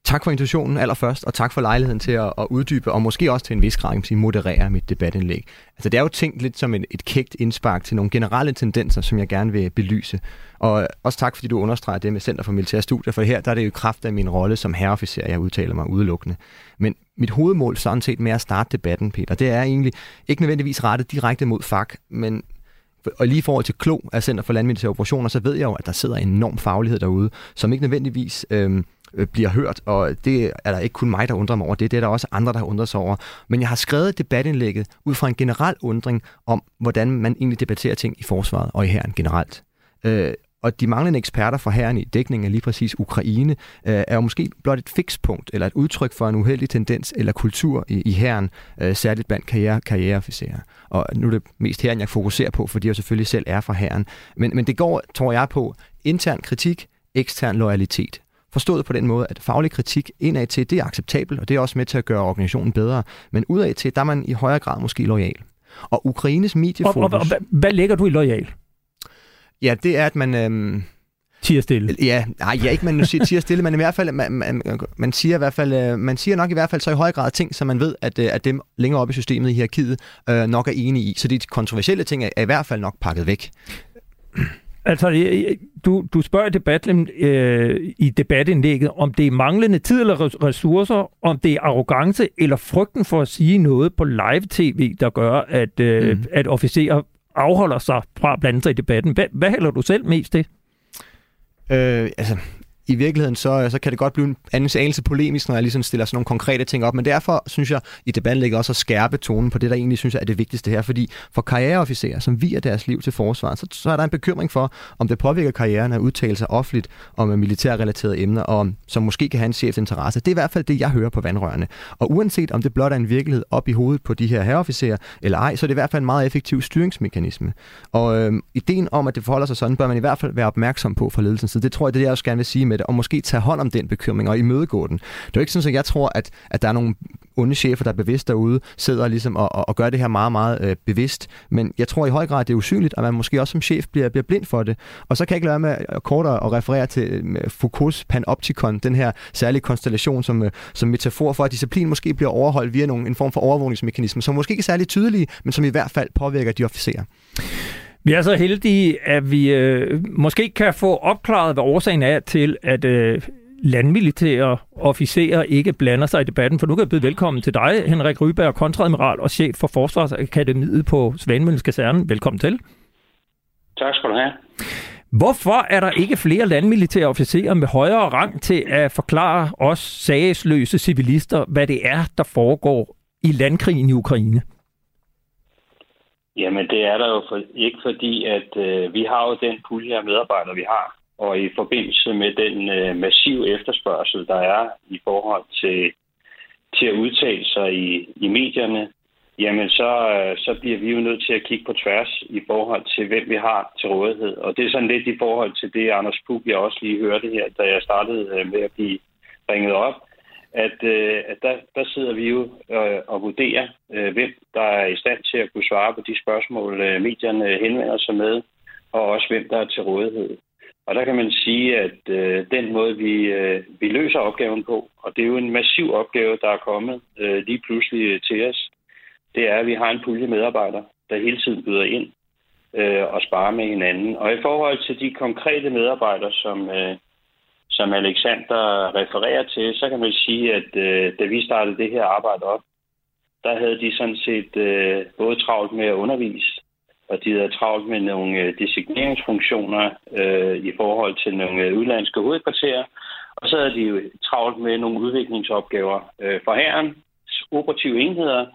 Tak for invitationen allerførst, og tak for lejligheden til at, at uddybe, og måske også til en vis grad sige, moderere mit debatindlæg. Altså, det er jo tænkt lidt som et, et kægt indspark til nogle generelle tendenser, som jeg gerne vil belyse. Og også tak, fordi du understreger det med Center for Militære Studier, for her der er det jo kraft af min rolle som herreofficer, jeg udtaler mig udelukkende. Men mit hovedmål sådan set med at starte debatten, Peter, det er egentlig ikke nødvendigvis rettet direkte mod FAK, men og lige i forhold til KLO af Center for Landmilitære Operationer, så ved jeg jo, at der sidder en enorm faglighed derude, som ikke nødvendigvis øh, Øh, bliver hørt, og det er der ikke kun mig, der undrer mig over det, det er der også andre, der har undret sig over. Men jeg har skrevet debatindlægget ud fra en generel undring om, hvordan man egentlig debatterer ting i forsvaret og i herren generelt. Øh, og de manglende eksperter fra herren i dækning af lige præcis Ukraine, øh, er jo måske blot et fikspunkt, eller et udtryk for en uheldig tendens eller kultur i, i herren, øh, særligt blandt karriere, karriereofficerer. Og nu er det mest herren, jeg fokuserer på, fordi jeg selvfølgelig selv er fra herren. Men, men det går, tror jeg, på intern kritik, ekstern loyalitet. Forstået på den måde, at faglig kritik indad til, det er acceptabelt, og det er også med til at gøre organisationen bedre. Men udad til, der er man i højere grad måske lojal. Og Ukraines mediefokus... Og, og, og hvad, hvad lægger du i lojal? Ja, det er, at man... Øhm, tiger stille. Ja, nej, ja, ikke man siger tiger stille, men i hvert fald, man, man, man, siger i hvert fald, øh, man siger nok i hvert fald så i høj grad ting, som man ved, at, øh, at dem længere oppe i systemet i hierarkiet øh, nok er enige i. Så de kontroversielle ting er, er i hvert fald nok pakket væk. Altså, du, du spørger debatten, øh, i debatindlægget, om det er manglende tid eller ressourcer, om det er arrogance eller frygten for at sige noget på live-tv, der gør, at, øh, mm. at officerer afholder sig fra at blande sig i debatten. Hvad, hvad hælder du selv mest til? Øh, altså, i virkeligheden, så, så kan det godt blive en anden anelse polemisk, når jeg ligesom stiller sådan nogle konkrete ting op. Men derfor synes jeg, i debatten ligger også at skærpe tonen på det, der egentlig synes jeg er det vigtigste her. Fordi for karriereofficerer, som viger deres liv til forsvaret, så, så er der en bekymring for, om det påvirker karrieren at udtale sig offentligt om militærrelaterede emner, og som måske kan have en chefs interesse. Det er i hvert fald det, jeg hører på vandrørene. Og uanset om det blot er en virkelighed op i hovedet på de her herreofficerer eller ej, så er det i hvert fald en meget effektiv styringsmekanisme. Og øh, ideen om, at det forholder sig sådan, bør man i hvert fald være opmærksom på fra ledelsens side. Det tror jeg, det er det, jeg også gerne vil sige med det, og måske tage hånd om den bekymring og imødegå den. Det er jo ikke sådan, at jeg tror, at, at der er nogle onde chefer, der er bevidst derude, sidder ligesom og, og, og gør det her meget, meget øh, bevidst. Men jeg tror i høj grad, det er usynligt, og man måske også som chef bliver, bliver blind for det. Og så kan jeg ikke lade med øh, at kort at referere til øh, Foucault's panoptikon, den her særlige konstellation som, øh, som metafor for, at disciplin måske bliver overholdt via nogle, en form for overvågningsmekanisme, som måske ikke er særlig tydelige, men som i hvert fald påvirker de officerer. Vi er så heldige, at vi øh, måske kan få opklaret, hvad årsagen er til, at øh, landmilitære officerer ikke blander sig i debatten. For nu kan jeg byde velkommen til dig, Henrik Ryberg, kontradmiral og chef for Forsvarsakademiet på Svanemøllens Kaserne. Velkommen til. Tak skal du have. Hvorfor er der ikke flere landmilitære officerer med højere rang til at forklare os sagsløse civilister, hvad det er, der foregår i landkrigen i Ukraine? Jamen, det er der jo for, ikke fordi, at øh, vi har jo den pulje af medarbejdere, vi har. Og i forbindelse med den øh, massive efterspørgsel, der er i forhold til, til at udtale sig i, i medierne, jamen så, øh, så bliver vi jo nødt til at kigge på tværs i forhold til, hvem vi har til rådighed. Og det er sådan lidt i forhold til det, Anders Puk, jeg også lige hørte her, da jeg startede øh, med at blive ringet op, at, øh, at der, der sidder vi jo øh, og vurderer, øh, hvem der er i stand til at kunne svare på de spørgsmål, øh, medierne henvender sig med, og også hvem der er til rådighed. Og der kan man sige, at øh, den måde, vi, øh, vi løser opgaven på, og det er jo en massiv opgave, der er kommet øh, lige pludselig øh, til os, det er, at vi har en pulje medarbejdere, der hele tiden byder ind øh, og sparer med hinanden. Og i forhold til de konkrete medarbejdere, som, øh, som Alexander refererer til, så kan man sige, at øh, da vi startede det her arbejde op, der havde de sådan set øh, både travlt med at undervise, og de havde travlt med nogle øh, designeringsfunktioner øh, i forhold til nogle øh, udlandske hovedkvarterer, og så havde de jo travlt med nogle udviklingsopgaver øh, for herrens operative enheder,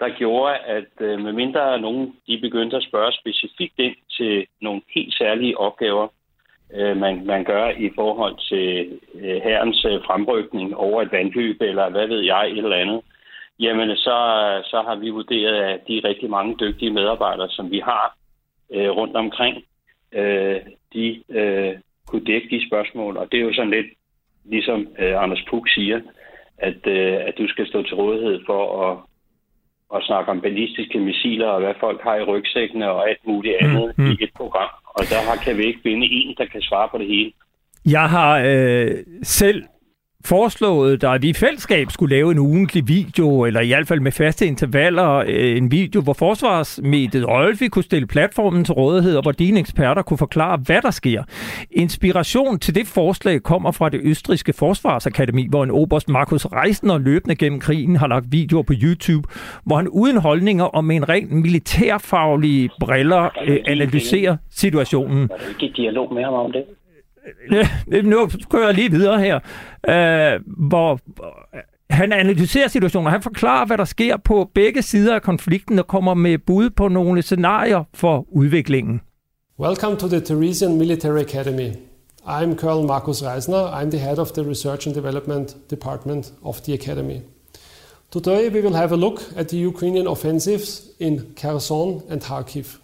der gjorde, at øh, medmindre nogen de begyndte at spørge specifikt ind til nogle helt særlige opgaver, øh, man, man gør i forhold til øh, herrens øh, fremrykning over et vandløb, eller hvad ved jeg, et eller andet, jamen så, så har vi vurderet, at de rigtig mange dygtige medarbejdere, som vi har øh, rundt omkring, øh, de øh, kunne dække de spørgsmål. Og det er jo sådan lidt, ligesom øh, Anders Puk siger, at, øh, at du skal stå til rådighed for at, at snakke om ballistiske missiler og hvad folk har i rygsækkene og alt muligt andet mm, mm. i et program. Og der kan vi ikke finde en, der kan svare på det hele. Jeg har øh, selv foreslået at vi i fællesskab skulle lave en ugentlig video, eller i hvert fald med faste intervaller, øh, en video, hvor forsvarsmediet Olfi kunne stille platformen til rådighed, og hvor dine eksperter kunne forklare, hvad der sker. Inspiration til det forslag kommer fra det østriske forsvarsakademi, hvor en oberst Markus Reisner løbende gennem krigen har lagt videoer på YouTube, hvor han uden holdninger og med en ren militærfaglige briller øh, analyserer situationen. Var du ikke i dialog med ham om det? Øh, nu kører jeg lige videre her, øh, hvor øh, han analyserer situationen, han forklarer, hvad der sker på begge sider af konflikten, og kommer med bud på nogle scenarier for udviklingen. Welcome to the Theresian Military Academy. I'm Colonel Markus Reisner. I'm the head of the Research and Development Department of the Academy. Today we will have a look at the Ukrainian offensives in Kherson and Kharkiv.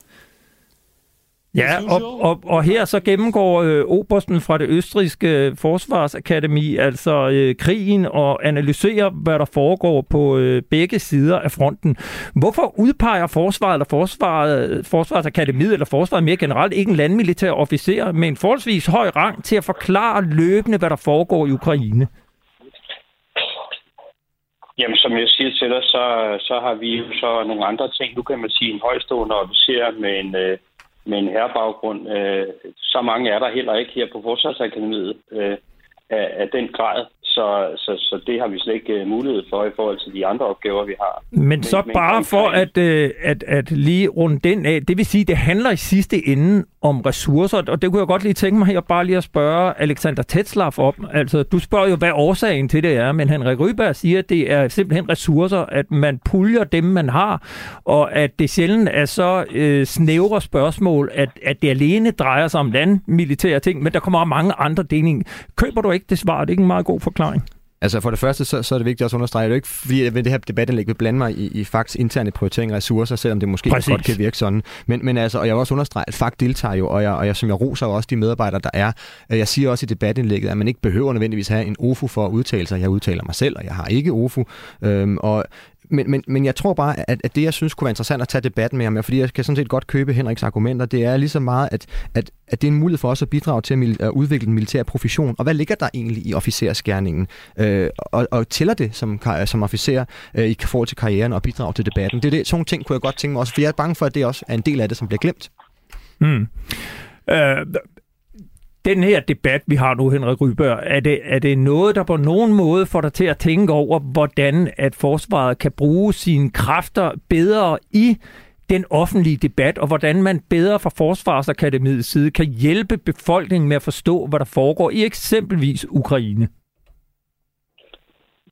Ja, og, og, og her så gennemgår øh, Obersten fra det østriske forsvarsakademi altså øh, krigen og analyserer, hvad der foregår på øh, begge sider af fronten. Hvorfor udpeger forsvaret eller forsvaret, forsvarsakademiet eller forsvaret mere generelt ikke en landmilitær officer med en forholdsvis høj rang til at forklare løbende, hvad der foregår i Ukraine? Jamen, som jeg siger til dig, så, så har vi jo så nogle andre ting. Nu kan man sige en højstående officer med en... Øh med en herrebaggrund. Øh, så mange er der heller ikke her på Forsvarsakademiet øh, af, af den grad så, så, så det har vi slet ikke øh, mulighed for i forhold til de andre opgaver, vi har. Men så bare for at, øh, at, at lige runde den af, det vil sige, det handler i sidste ende om ressourcer, og det kunne jeg godt lige tænke mig her bare lige at spørge Alexander Tetzlaff om. Altså, du spørger jo, hvad årsagen til det er, men Henrik Ryberg siger, at det er simpelthen ressourcer, at man puljer dem, man har, og at det sjældent er så øh, snævre spørgsmål, at, at det alene drejer sig om landmilitære ting, men der kommer mange andre dele. Køber du ikke det svar? Det er ikke en meget god forklaring. Altså for det første, så, så er det vigtigt også at understrege, at det er ikke fordi, at ved det her debatindlæg vil blande mig i, i FACTs interne prioritering af ressourcer, selvom det måske Præcis. godt kan virke sådan. Men, men altså, og jeg vil også understrege, at FACT deltager jo, og jeg, og jeg, som jeg roser også de medarbejdere, der er. Jeg siger også i debatindlægget, at man ikke behøver nødvendigvis have en OFU for at udtale sig. Jeg udtaler mig selv, og jeg har ikke OFU. Øhm, og men, men, men jeg tror bare, at, at det, jeg synes kunne være interessant at tage debatten med ham, fordi jeg kan sådan set godt købe Henriks argumenter, det er lige så meget, at, at, at det er en mulighed for os at bidrage til at, at udvikle den militær profession. Og hvad ligger der egentlig i officerskærningen? Øh, og, og tæller det som, som officer øh, i forhold til karrieren og bidrage til debatten? Det er det, sådan nogle ting kunne jeg godt tænke mig også, for jeg er bange for, at det også er en del af det, som bliver glemt. Mm. Øh, den her debat, vi har nu, Henrik Rybør, er det, er det noget, der på nogen måde får dig til at tænke over, hvordan at forsvaret kan bruge sine kræfter bedre i den offentlige debat, og hvordan man bedre fra Forsvarsakademiets side kan hjælpe befolkningen med at forstå, hvad der foregår i eksempelvis Ukraine?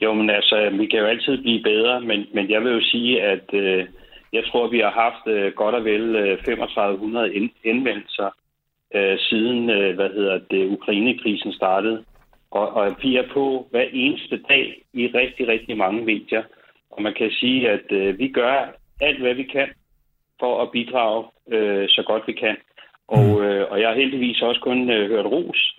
Jo, men altså, vi kan jo altid blive bedre, men, men jeg vil jo sige, at øh, jeg tror, vi har haft øh, godt og vel øh, 3500 indvendelser øh, siden, øh, hvad hedder det, Ukraine-krisen startede. Og, og vi er på hver eneste dag i rigtig, rigtig mange medier. Og man kan sige, at øh, vi gør alt, hvad vi kan for at bidrage øh, så godt vi kan. Og, mm. øh, og jeg har heldigvis også kun øh, hørt ros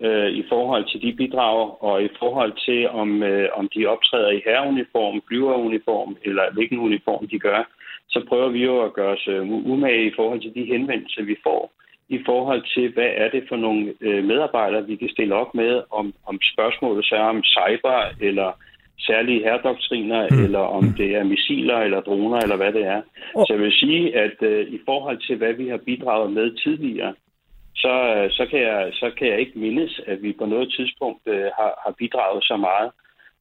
øh, i forhold til de bidrag, og i forhold til, om, øh, om de optræder i herreuniform, flyveruniform, eller hvilken uniform de gør, så prøver vi jo at gøre os øh, umage i forhold til de henvendelser, vi får i forhold til, hvad er det for nogle øh, medarbejdere, vi kan stille op med, om, om spørgsmålet så er om cyber eller særlige herredoktriner, mm. eller om det er missiler eller droner, eller hvad det er. Oh. Så jeg vil sige, at øh, i forhold til, hvad vi har bidraget med tidligere, så, øh, så, kan jeg, så kan jeg ikke mindes, at vi på noget tidspunkt øh, har, har bidraget så meget.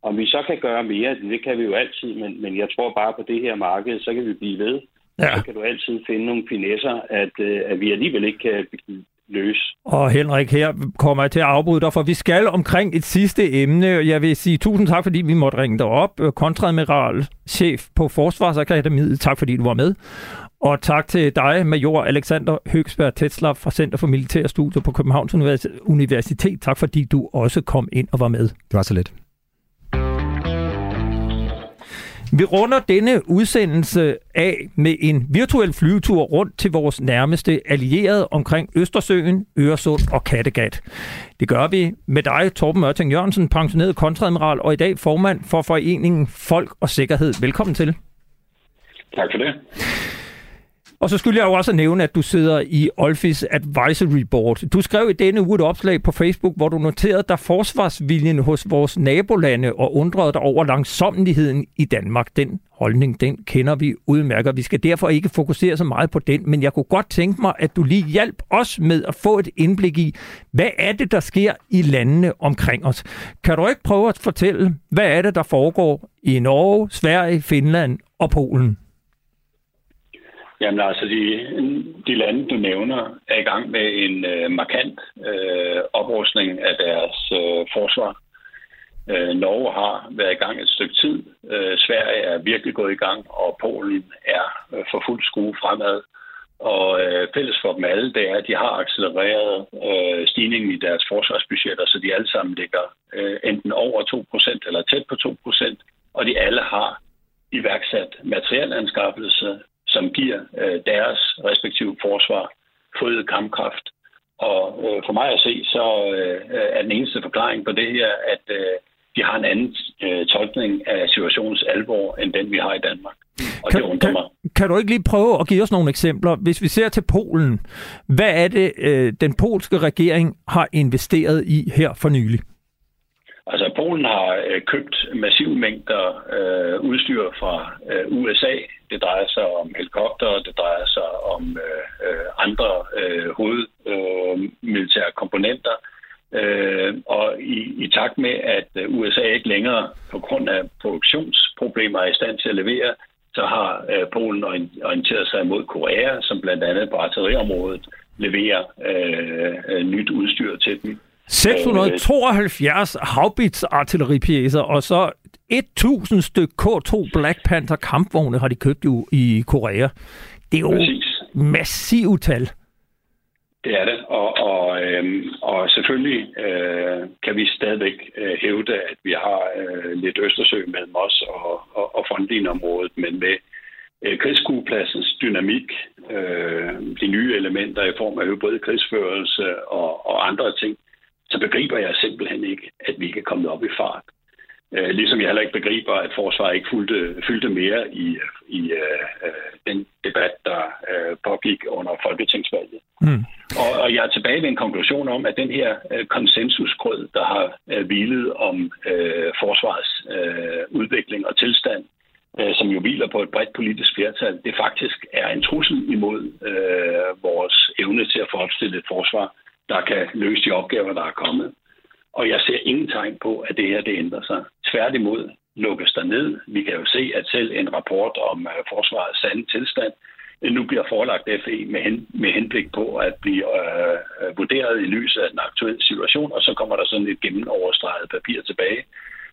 Om vi så kan gøre mere, det kan vi jo altid, men, men jeg tror bare på det her marked, så kan vi blive ved. Ja. Så kan du altid finde nogle finesser, at, øh, at vi alligevel ikke kan løse. Og Henrik, her kommer jeg til at afbryde dig, for vi skal omkring et sidste emne. Jeg vil sige tusind tak, fordi vi måtte ringe dig op. Kontradmiral, chef på Forsvarsakademiet, tak fordi du var med. Og tak til dig, major Alexander Høgsberg Tetzler fra Center for Militære Studier på Københavns Universitet. Tak fordi du også kom ind og var med. Det var så let. Vi runder denne udsendelse af med en virtuel flyvetur rundt til vores nærmeste allierede omkring Østersøen, Øresund og Kattegat. Det gør vi med dig, Torben Ørting Jørgensen, pensioneret kontradmiral og i dag formand for Foreningen Folk og Sikkerhed. Velkommen til. Tak for det. Og så skulle jeg jo også nævne, at du sidder i Olfis Advisory Board. Du skrev i denne uge et opslag på Facebook, hvor du noterede der forsvarsviljen hos vores nabolande og undrede dig over langsomligheden i Danmark. Den holdning, den kender vi udmærket. Vi skal derfor ikke fokusere så meget på den, men jeg kunne godt tænke mig, at du lige hjalp os med at få et indblik i, hvad er det, der sker i landene omkring os. Kan du ikke prøve at fortælle, hvad er det, der foregår i Norge, Sverige, Finland og Polen? Jamen altså, de, de lande, du nævner, er i gang med en øh, markant øh, oprustning af deres øh, forsvar. Øh, Norge har været i gang et stykke tid. Øh, Sverige er virkelig gået i gang, og Polen er øh, for fuld skrue fremad. Og øh, fælles for dem alle, det er, at de har accelereret øh, stigningen i deres forsvarsbudgetter, så de alle sammen ligger øh, enten over 2% eller tæt på 2%, og de alle har iværksat materielanskaffelse, som giver øh, deres respektive forsvar forøget kampkraft. Og øh, for mig at se, så øh, er den eneste forklaring på det her, at øh, de har en anden øh, tolkning af situationens alvor, end den vi har i Danmark. Og kan, det undrer mig. Kan, kan du ikke lige prøve at give os nogle eksempler? Hvis vi ser til Polen, hvad er det, øh, den polske regering har investeret i her for nylig? Altså, Polen har øh, købt massive mængder øh, udstyr fra øh, USA. Det drejer sig om helikopter, det drejer sig om øh, andre øh, hovedmilitære øh, komponenter. Øh, og i, i takt med, at øh, USA ikke længere på grund af produktionsproblemer er i stand til at levere, så har øh, Polen orienteret sig mod Korea, som blandt andet på artilleriområdet leverer øh, øh nyt udstyr til dem. 672 øh, haubits artilleripjæser, og så 1000 styk K2 Black Panther kampvogne har de købt jo i Korea. Det er jo Præcis. massivt tal. Det er det, og, og, øhm, og selvfølgelig øh, kan vi stadigvæk øh, hævde, at vi har øh, lidt Østersø mellem os og, og, og frontlinområdet, men med øh, krigsskuepladsens dynamik, øh, de nye elementer i form af hybrid krigsførelse og, og andre ting, så begriber jeg simpelthen ikke, at vi ikke er kommet op i fart. Øh, ligesom jeg heller ikke begriber, at forsvaret ikke fyldte, fyldte mere i, i øh, den debat, der øh, pågik under folketingsvalget. Mm. Og, og jeg er tilbage ved en konklusion om, at den her øh, konsensusgrød, der har øh, hvilet om øh, forsvarets øh, udvikling og tilstand, øh, som jo hviler på et bredt politisk flertal, det faktisk er en trussel imod øh, vores evne til at få opstillet et forsvar, der kan løse de opgaver, der er kommet. Og jeg ser ingen tegn på, at det her det ændrer sig. Tværtimod lukkes der ned. Vi kan jo se, at selv en rapport om uh, forsvarets sande tilstand øh, nu bliver forelagt FE med, hen, med henblik på at blive uh, vurderet i lyset af den aktuelle situation, og så kommer der sådan et gennemoverstreget papir tilbage.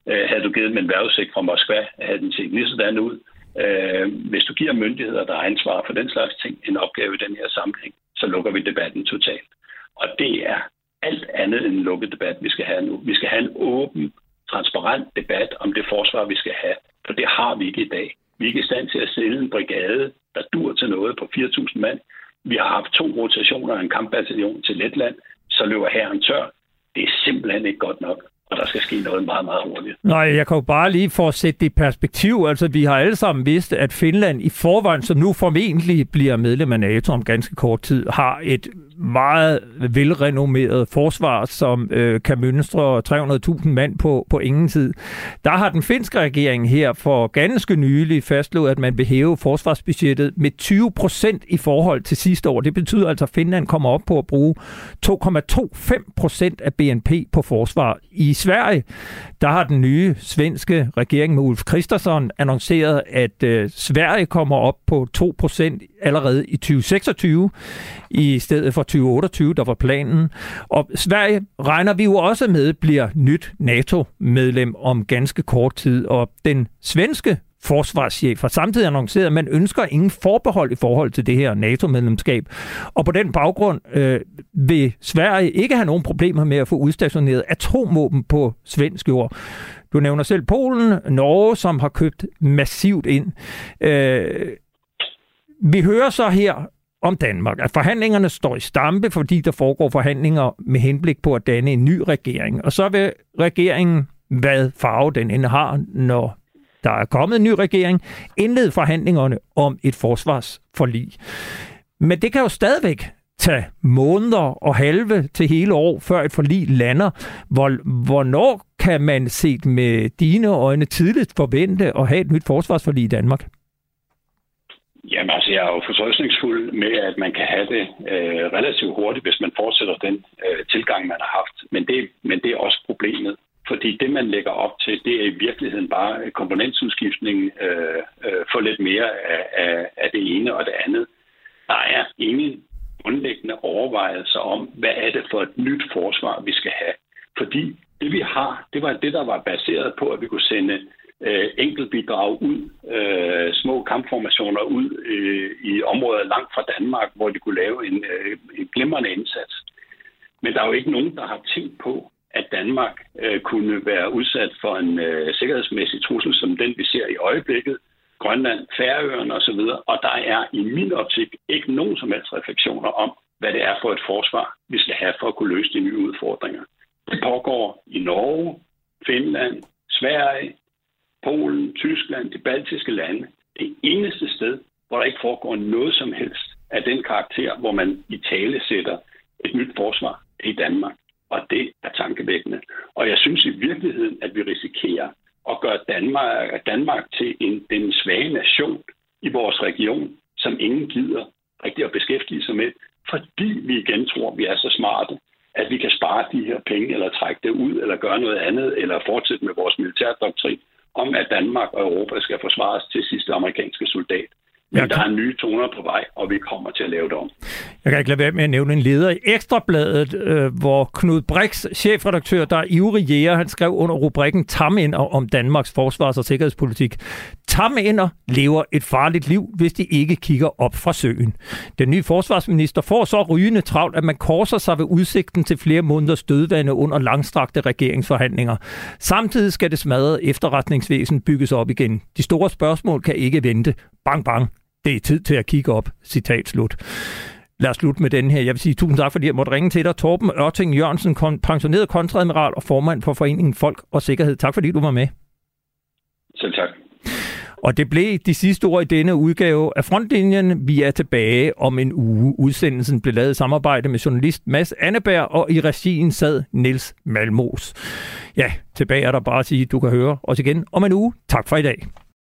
Uh, havde du givet dem en værvesigt fra Moskva, havde den set lige sådan ud. Uh, hvis du giver myndigheder, der har ansvar for den slags ting, en opgave i den her sammenhæng, så lukker vi debatten totalt. Og det er alt andet end en lukket debat, vi skal have nu. Vi skal have en åben, transparent debat om det forsvar, vi skal have. For det har vi ikke i dag. Vi er ikke i stand til at sælge en brigade, der dur til noget på 4.000 mand. Vi har haft to rotationer af en kampbataljon til Letland, så løber herren tør. Det er simpelthen ikke godt nok og der skal ske noget meget, meget hurtigt. Nej, jeg kan jo bare lige for at sætte det i perspektiv. Altså, vi har alle sammen vidst, at Finland i forvejen, som nu formentlig bliver medlem af NATO om ganske kort tid, har et meget velrenommeret forsvar, som øh, kan mønstre 300.000 mand på, på ingen tid. Der har den finske regering her for ganske nylig fastslået, at man vil hæve forsvarsbudgettet med 20 procent i forhold til sidste år. Det betyder altså, at Finland kommer op på at bruge 2,25 procent af BNP på forsvar. I Sverige, der har den nye svenske regering med Ulf Kristersson annonceret, at øh, Sverige kommer op på 2% allerede i 2026 i stedet for 2028, der var planen. Og Sverige regner vi jo også med bliver nyt NATO-medlem om ganske kort tid, og den svenske forsvarschef har samtidig annonceret, at man ønsker ingen forbehold i forhold til det her NATO-medlemskab. Og på den baggrund øh, vil Sverige ikke have nogen problemer med at få udstationeret atomvåben på svensk jord. Du nævner selv Polen, Norge, som har købt massivt ind. Øh, vi hører så her om Danmark, at forhandlingerne står i stampe, fordi der foregår forhandlinger med henblik på at danne en ny regering. Og så vil regeringen, hvad farve den end har, når der er kommet en ny regering, indlede forhandlingerne om et forsvarsforlig. Men det kan jo stadigvæk tage måneder og halve til hele år, før et forlig lander. Hvor, hvornår kan man set med dine øjne tidligt forvente at have et nyt forsvarsforlig i Danmark? Jamen altså, jeg er jo fortrøstningsfuld med, at man kan have det øh, relativt hurtigt, hvis man fortsætter den øh, tilgang, man har haft. Men det, men det er også problemet. Fordi det, man lægger op til, det er i virkeligheden bare komponentudskiftning øh, øh, for lidt mere af, af, af det ene og det andet. Der er ingen grundlæggende overvejelser om, hvad er det for et nyt forsvar, vi skal have. Fordi det, vi har, det var det, der var baseret på, at vi kunne sende øh, enkeltbidrag ud, øh, små kampformationer ud øh, i områder langt fra Danmark, hvor de kunne lave en, øh, en glimrende indsats. Men der er jo ikke nogen, der har tænkt på, at Danmark øh, kunne være udsat for en øh, sikkerhedsmæssig trussel, som den vi ser i øjeblikket, Grønland, Færøerne osv., og der er i min optik ikke nogen som helst refleksioner om, hvad det er for et forsvar, vi skal have for at kunne løse de nye udfordringer. Det pågår i Norge, Finland, Sverige, Polen, Tyskland, de baltiske lande. Det eneste sted, hvor der ikke foregår noget som helst af den karakter, hvor man i tale sætter et nyt forsvar, det er i Danmark. Og det er tankevækkende. Og jeg synes i virkeligheden, at vi risikerer at gøre Danmark, Danmark til en, den svage nation i vores region, som ingen gider rigtig at beskæftige sig med, fordi vi igen tror, at vi er så smarte. at vi kan spare de her penge, eller trække det ud, eller gøre noget andet, eller fortsætte med vores militærdoktrin om, at Danmark og Europa skal forsvares til sidste amerikanske soldat. Men der er nye toner på vej, og vi kommer til at lave det om. Jeg kan ikke lade være med at nævne en leder i Ekstrabladet, øh, hvor Knud Brix, chefredaktør, der er ivrig jæger, han skrev under rubrikken Taminder om Danmarks forsvars- og sikkerhedspolitik. Taminder lever et farligt liv, hvis de ikke kigger op fra søen. Den nye forsvarsminister får så rygende travlt, at man korser sig ved udsigten til flere måneders dødvande under langstrakte regeringsforhandlinger. Samtidig skal det smadrede efterretningsvæsen bygges op igen. De store spørgsmål kan ikke vente. Bang, bang. Det er tid til at kigge op. Citat slut. Lad os slutte med den her. Jeg vil sige tusind tak, fordi jeg måtte ringe til dig. Torben Ørting Jørgensen, pensioneret kontradmiral og formand for Foreningen Folk og Sikkerhed. Tak fordi du var med. Selv tak. Og det blev de sidste ord i denne udgave af Frontlinjen. Vi er tilbage om en uge. Udsendelsen blev lavet i samarbejde med journalist Mads Anneberg, og i regien sad Niels Malmos. Ja, tilbage er der bare at sige, at du kan høre os igen om en uge. Tak for i dag.